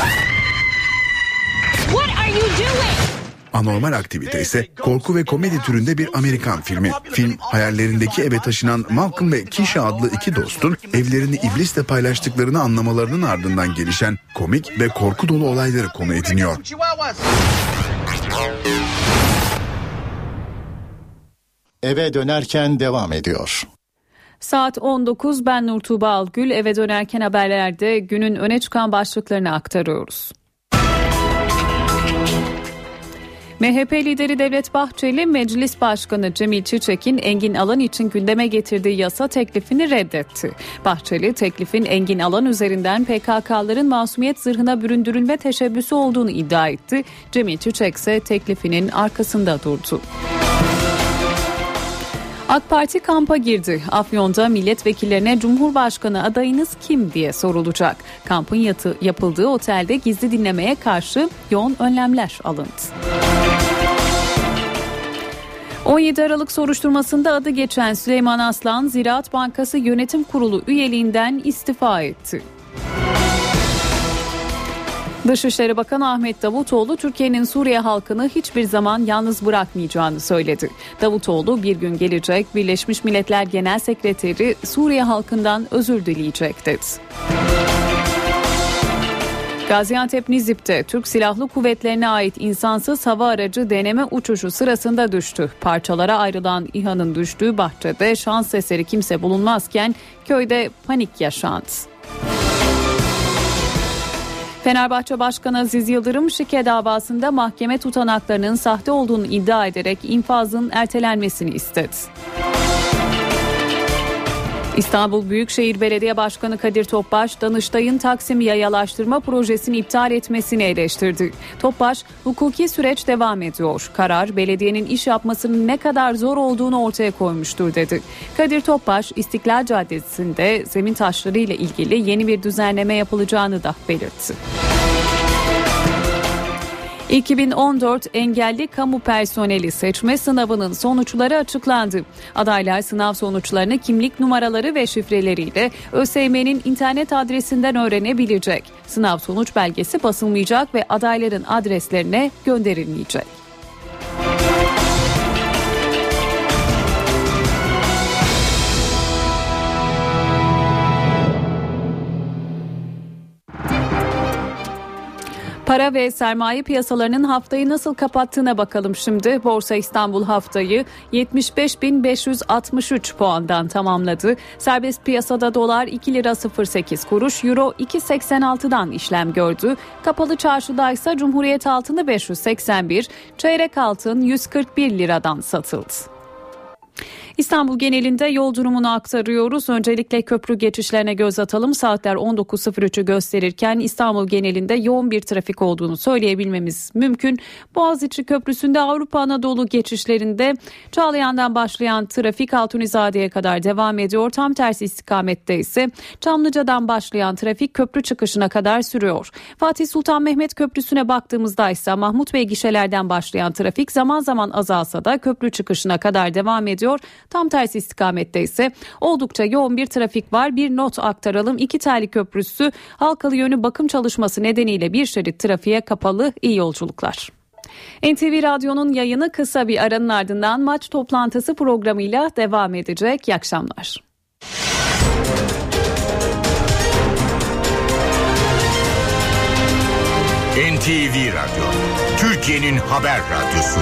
What are you doing? Anormal aktivite ise korku ve komedi türünde bir Amerikan filmi. Film hayallerindeki eve taşınan Malcolm ve Keisha adlı iki dostun evlerini iblisle paylaştıklarını anlamalarının ardından gelişen komik ve korku dolu olayları konu ediniyor. Eve dönerken devam ediyor. Saat 19 ben Nur Tuğba Algül eve dönerken haberlerde günün öne çıkan başlıklarını aktarıyoruz. MHP lideri Devlet Bahçeli, Meclis Başkanı Cemil Çiçek'in Engin Alan için gündeme getirdiği yasa teklifini reddetti. Bahçeli, teklifin Engin Alan üzerinden PKK'ların masumiyet zırhına büründürülme teşebbüsü olduğunu iddia etti. Cemil Çiçek ise teklifinin arkasında durdu. AK Parti kampa girdi. Afyon'da milletvekillerine Cumhurbaşkanı adayınız kim diye sorulacak. Kampın yatı, yapıldığı otelde gizli dinlemeye karşı yoğun önlemler alındı. 17 Aralık soruşturmasında adı geçen Süleyman Aslan Ziraat Bankası Yönetim Kurulu üyeliğinden istifa etti. Dışişleri Bakanı Ahmet Davutoğlu Türkiye'nin Suriye halkını hiçbir zaman yalnız bırakmayacağını söyledi. Davutoğlu bir gün gelecek Birleşmiş Milletler Genel Sekreteri Suriye halkından özür dileyecek dedi. Gaziantep Nizip'te Türk Silahlı Kuvvetlerine ait insansız hava aracı deneme uçuşu sırasında düştü. Parçalara ayrılan İHA'nın düştüğü bahçede şans eseri kimse bulunmazken köyde panik yaşandı. Fenerbahçe Başkanı Aziz Yıldırım şike davasında mahkeme tutanaklarının sahte olduğunu iddia ederek infazın ertelenmesini istedi. İstanbul Büyükşehir Belediye Başkanı Kadir Topbaş, Danıştay'ın Taksim yayalaştırma projesini iptal etmesini eleştirdi. Topbaş, hukuki süreç devam ediyor. Karar, belediyenin iş yapmasının ne kadar zor olduğunu ortaya koymuştur dedi. Kadir Topbaş, İstiklal Caddesi'nde zemin taşları ile ilgili yeni bir düzenleme yapılacağını da belirtti. 2014 engelli kamu personeli seçme sınavının sonuçları açıklandı. Adaylar sınav sonuçlarını kimlik numaraları ve şifreleriyle ÖSYM'nin internet adresinden öğrenebilecek. Sınav sonuç belgesi basılmayacak ve adayların adreslerine gönderilmeyecek. Para ve sermaye piyasalarının haftayı nasıl kapattığına bakalım şimdi. Borsa İstanbul haftayı 75.563 puandan tamamladı. Serbest piyasada dolar 2 lira 08 kuruş, euro 2.86'dan işlem gördü. Kapalı çarşıda ise Cumhuriyet altını 581, çeyrek altın 141 liradan satıldı. İstanbul genelinde yol durumunu aktarıyoruz. Öncelikle köprü geçişlerine göz atalım. Saatler 19.03'ü gösterirken İstanbul genelinde yoğun bir trafik olduğunu söyleyebilmemiz mümkün. Boğaziçi Köprüsü'nde Avrupa Anadolu geçişlerinde Çağlayan'dan başlayan trafik Altunizade'ye kadar devam ediyor. Tam tersi istikamette ise Çamlıca'dan başlayan trafik köprü çıkışına kadar sürüyor. Fatih Sultan Mehmet Köprüsü'ne baktığımızda ise Mahmut Bey gişelerden başlayan trafik zaman zaman azalsa da köprü çıkışına kadar devam ediyor. Tam tersi istikamette ise oldukça yoğun bir trafik var. Bir not aktaralım. İki Terli Köprüsü Halkalı yönü bakım çalışması nedeniyle bir şerit trafiğe kapalı. İyi yolculuklar. NTV Radyo'nun yayını kısa bir aranın ardından maç toplantısı programıyla devam edecek. İyi akşamlar. NTV Radyo, Türkiye'nin haber radyosu.